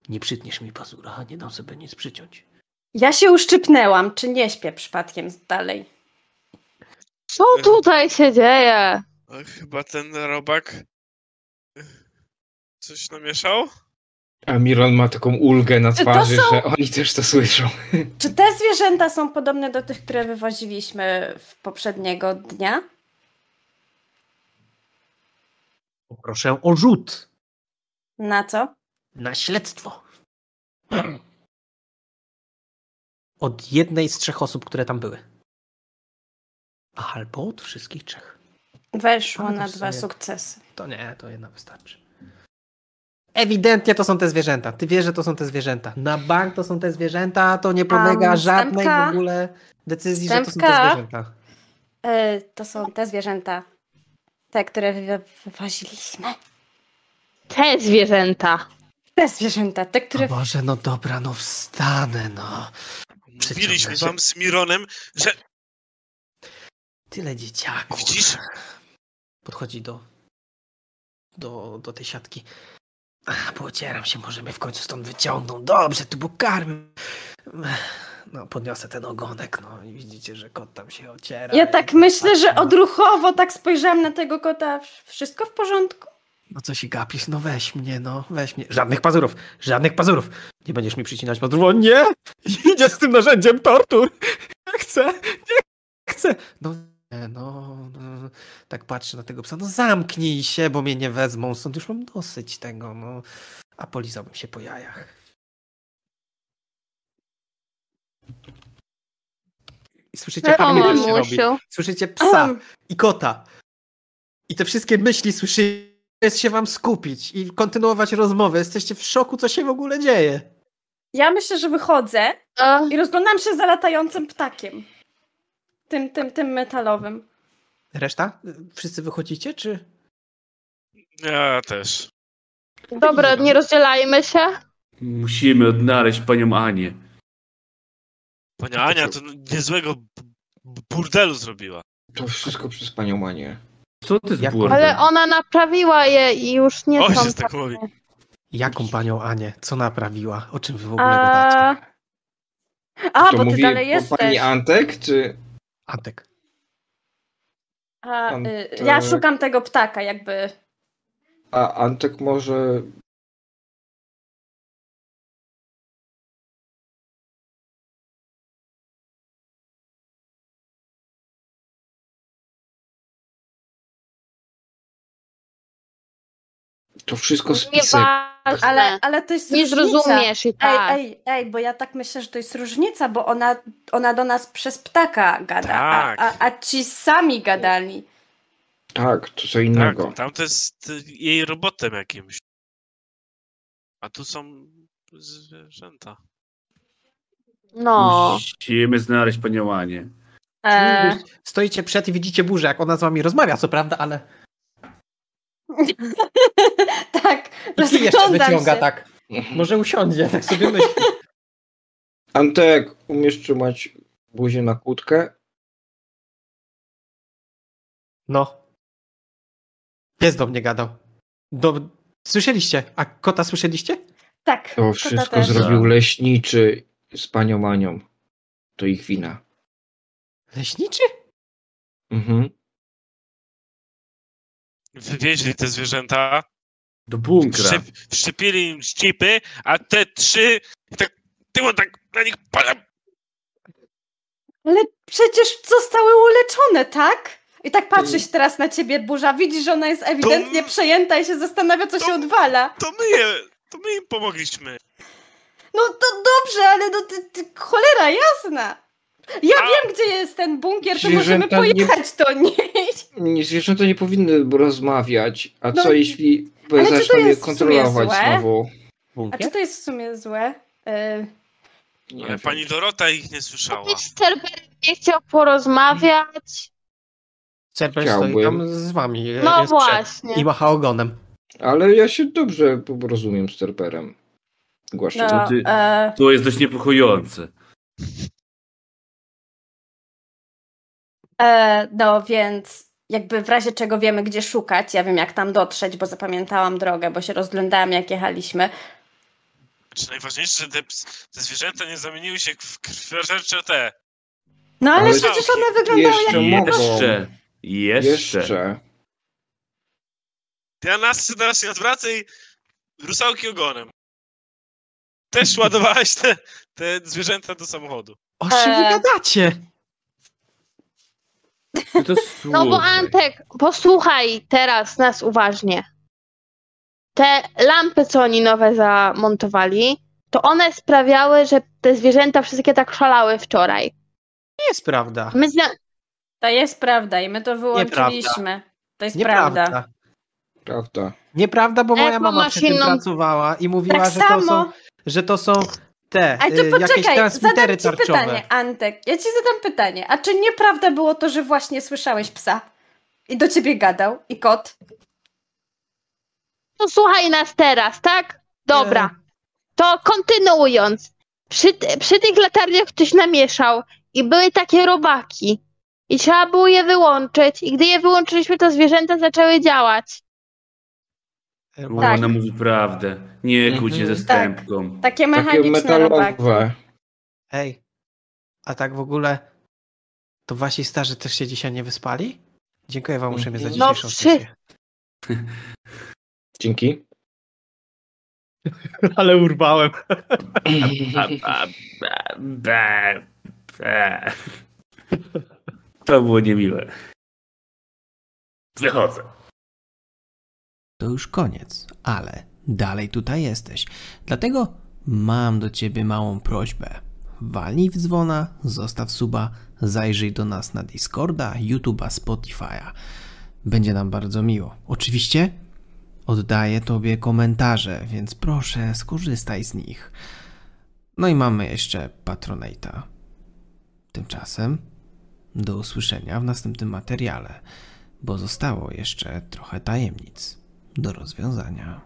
Nie przytniesz mi pazura, a nie dam sobie nic przyciąć. Ja się uszczypnęłam, czy nie śpię przypadkiem dalej? Co tutaj się dzieje? chyba ten robak coś namieszał? A Miron ma taką ulgę na twarzy, są- że oni też to słyszą. Czy te zwierzęta są podobne do tych, które wywoziliśmy w poprzedniego dnia? Poproszę o rzut Na co? na śledztwo. Od jednej z trzech osób, które tam były. Albo od wszystkich trzech. Weszło na dwa sumie- sukcesy. To nie, to jedna wystarczy. Ewidentnie to są te zwierzęta. Ty wiesz, że to są te zwierzęta. Na bank to są te zwierzęęta, to nie podlega Am, żadnej w ogóle decyzji, że to są te zwierzęta. E, to są te zwierzęta. Te, które wy- wywoziliśmy. Te zwierzęta. Te zwierzęta, te, O które... Boże, no dobra, no wstanę, no. Mówiliśmy wam z Mironem, że Tyle dzieciaków. Widzisz? Podchodzi do, do, do tej siatki. Ach, Pocieram się, może mnie w końcu stąd wyciągną. Dobrze, tu pokarmię. No, podniosę ten ogonek, no i widzicie, że kot tam się ociera. Ja tak myślę, że patrzy, no. odruchowo tak spojrzałam na tego kota. Wszystko w porządku? No co się gapisz? No weź mnie, no weź mnie. Żadnych pazurów, żadnych pazurów. Nie będziesz mi przycinać pazurów. O nie! Idzie z tym narzędziem tortur. Nie chcę, nie chcę. No no, no. Tak patrzę na tego psa. No zamknij się, bo mnie nie wezmą. Stąd już mam dosyć tego, no. A polizałbym się po jajach. I słyszycie, O, Pawlik już się robi. Słyszycie psa i kota. I te wszystkie myśli słyszycie, jest się wam skupić i kontynuować rozmowę. Jesteście w szoku, co się w ogóle dzieje. Ja myślę, że wychodzę A, i rozglądam się za latającym ptakiem. Tym, tym, tym metalowym. Reszta? Wszyscy wychodzicie, czy? ja też. dobra, nie rozdzielajmy się. Musimy odnaleźć panią Anię. Pani Ania to niezłego burdelu zrobiła. To wszystko przez panią Manię. Co ty z Jak- burdel? Ale ona naprawiła je i już nie Ojciec są tak takie. mówi. Jaką panią Anię? Co naprawiła? O czym wy w ogóle gadacie? A, a to bo ty mówi dalej o jesteś. pani Antek, czy... Antek. A, y, Antek. ja szukam tego ptaka, jakby. A Antek może... To wszystko spisek. Ale, ale to jest nie różnica. zrozumiesz i tak. Ej, ej, ej, bo ja tak myślę, że to jest różnica, bo ona, ona do nas przez ptaka gada, Tak. a, a, a ci sami gadali. Tak, to co Tak, innego. tam to jest y, jej robotem jakimś. A tu są zwierzęta. No. Musimy znaleźć Anię. E, Stoicie przed i widzicie burzę, jak ona z wami rozmawia, co prawda, ale tak, i jeszcze wyciąga się. tak. Może usiądzie, tak sobie myśli. Antek, umiesz trzymać buzię na kłódkę? No. Pies do mnie gadał. Do... Słyszeliście? A kota słyszeliście? Tak, To wszystko też. zrobił leśniczy z panią Manią. To ich wina. Leśniczy? Mhm. Wywieźli te zwierzęta, Do bunkra. wszczep, wszczepili im ścipy, a te trzy tak tyło tak na nich padam. Ale przecież zostały uleczone, tak? I tak patrzy się teraz na ciebie, burza. Widzisz, że ona jest ewidentnie To- przejęta i się zastanawia, co to- się odwala. To my je, to my im pomogliśmy. No to dobrze, ale no ty, ty, cholera jasna. Ja A- wiem, gdzie jest ten bunkier, to możemy pojechać do niej. Nie, Zwierzęta nie powinny rozmawiać. A No co jeśli ale czy to zaczną je jest w sumie kontrolować złe? znowu? A Bunkier? czy to jest w sumie złe? Y, Nie Ale wiem. pani Dorota ich nie słyszała. Cerberem nie chciał porozmawiać. Cerber Chciałbym. stoi tam z wami. No jest przed właśnie. I macha ogonem. Ale ja się dobrze porozumiem z Terperem. Głaszczę. no, ty- e, To jest dość niepokojące. E, no więc jakby w razie czego wiemy, gdzie szukać. Ja wiem, jak tam dotrzeć, bo zapamiętałam drogę, bo się rozglądałam, jak jechaliśmy. Czy najważniejsze, że te, te zwierzęta nie zamieniły się w krwiożercze te. No ale, Ale przecież one wyglądały jeszcze jak... mogą. Jeszcze. Jeszcze. Jeszcze. Ja nas teraz się odwracaj rusałki ogonem. Też ładowałaś te, te zwierzęta do samochodu. O czym wy Eee. gadacie? Ty to No bo. Antek, posłuchaj teraz nas uważnie. Te lampy, co oni nowe zamontowali, to one sprawiały, że te zwierzęta wszystkie tak szalały wczoraj. Nie jest prawda. My zna... To jest prawda i my to wyłączyliśmy. To jest prawda. Nieprawda. Prawda. Nieprawda, bo moja jaką mama przy tym inną- pracowała i mówiła, Tak że, to są, że to są te Ale to y, jakieś poczekaj, transmitery zadam ci tarczowe. pytanie, Antek. Ja ci zadam pytanie. A czy nieprawda było to, że właśnie słyszałeś psa? I do ciebie gadał? I kot? No słuchaj nas teraz, tak? Dobra. To kontynuując. Przy, przy tych latarniach ktoś namieszał i były takie robaki. I trzeba było je wyłączyć. I gdy je wyłączyliśmy, to zwierzęta zaczęły działać. Bo Tak. Ona mówi prawdę. Nie kłóć się ze Mhm. stępką. Takie Takie mechaniczne robaki. metalowe. Ej, a tak w ogóle to wasi starzy też się dzisiaj nie wyspali? Dziękuję wam uprzejmie za No, dzisiejszą przy- sesję. Dzięki. Ale urwałem. A, a, a, be, be. To było niemiłe. Wychodzę. To już koniec, ale dalej tutaj jesteś. Dlatego mam do ciebie małą prośbę. Walnij w dzwona, zostaw suba, zajrzyj do nas na Discorda, YouTube'a, Spotify'a. Będzie nam bardzo miło. Oczywiście oddaję tobie komentarze, więc proszę skorzystaj z nich. No i mamy jeszcze Patronite'a. Tymczasem do usłyszenia w następnym materiale, bo zostało jeszcze trochę tajemnic do rozwiązania.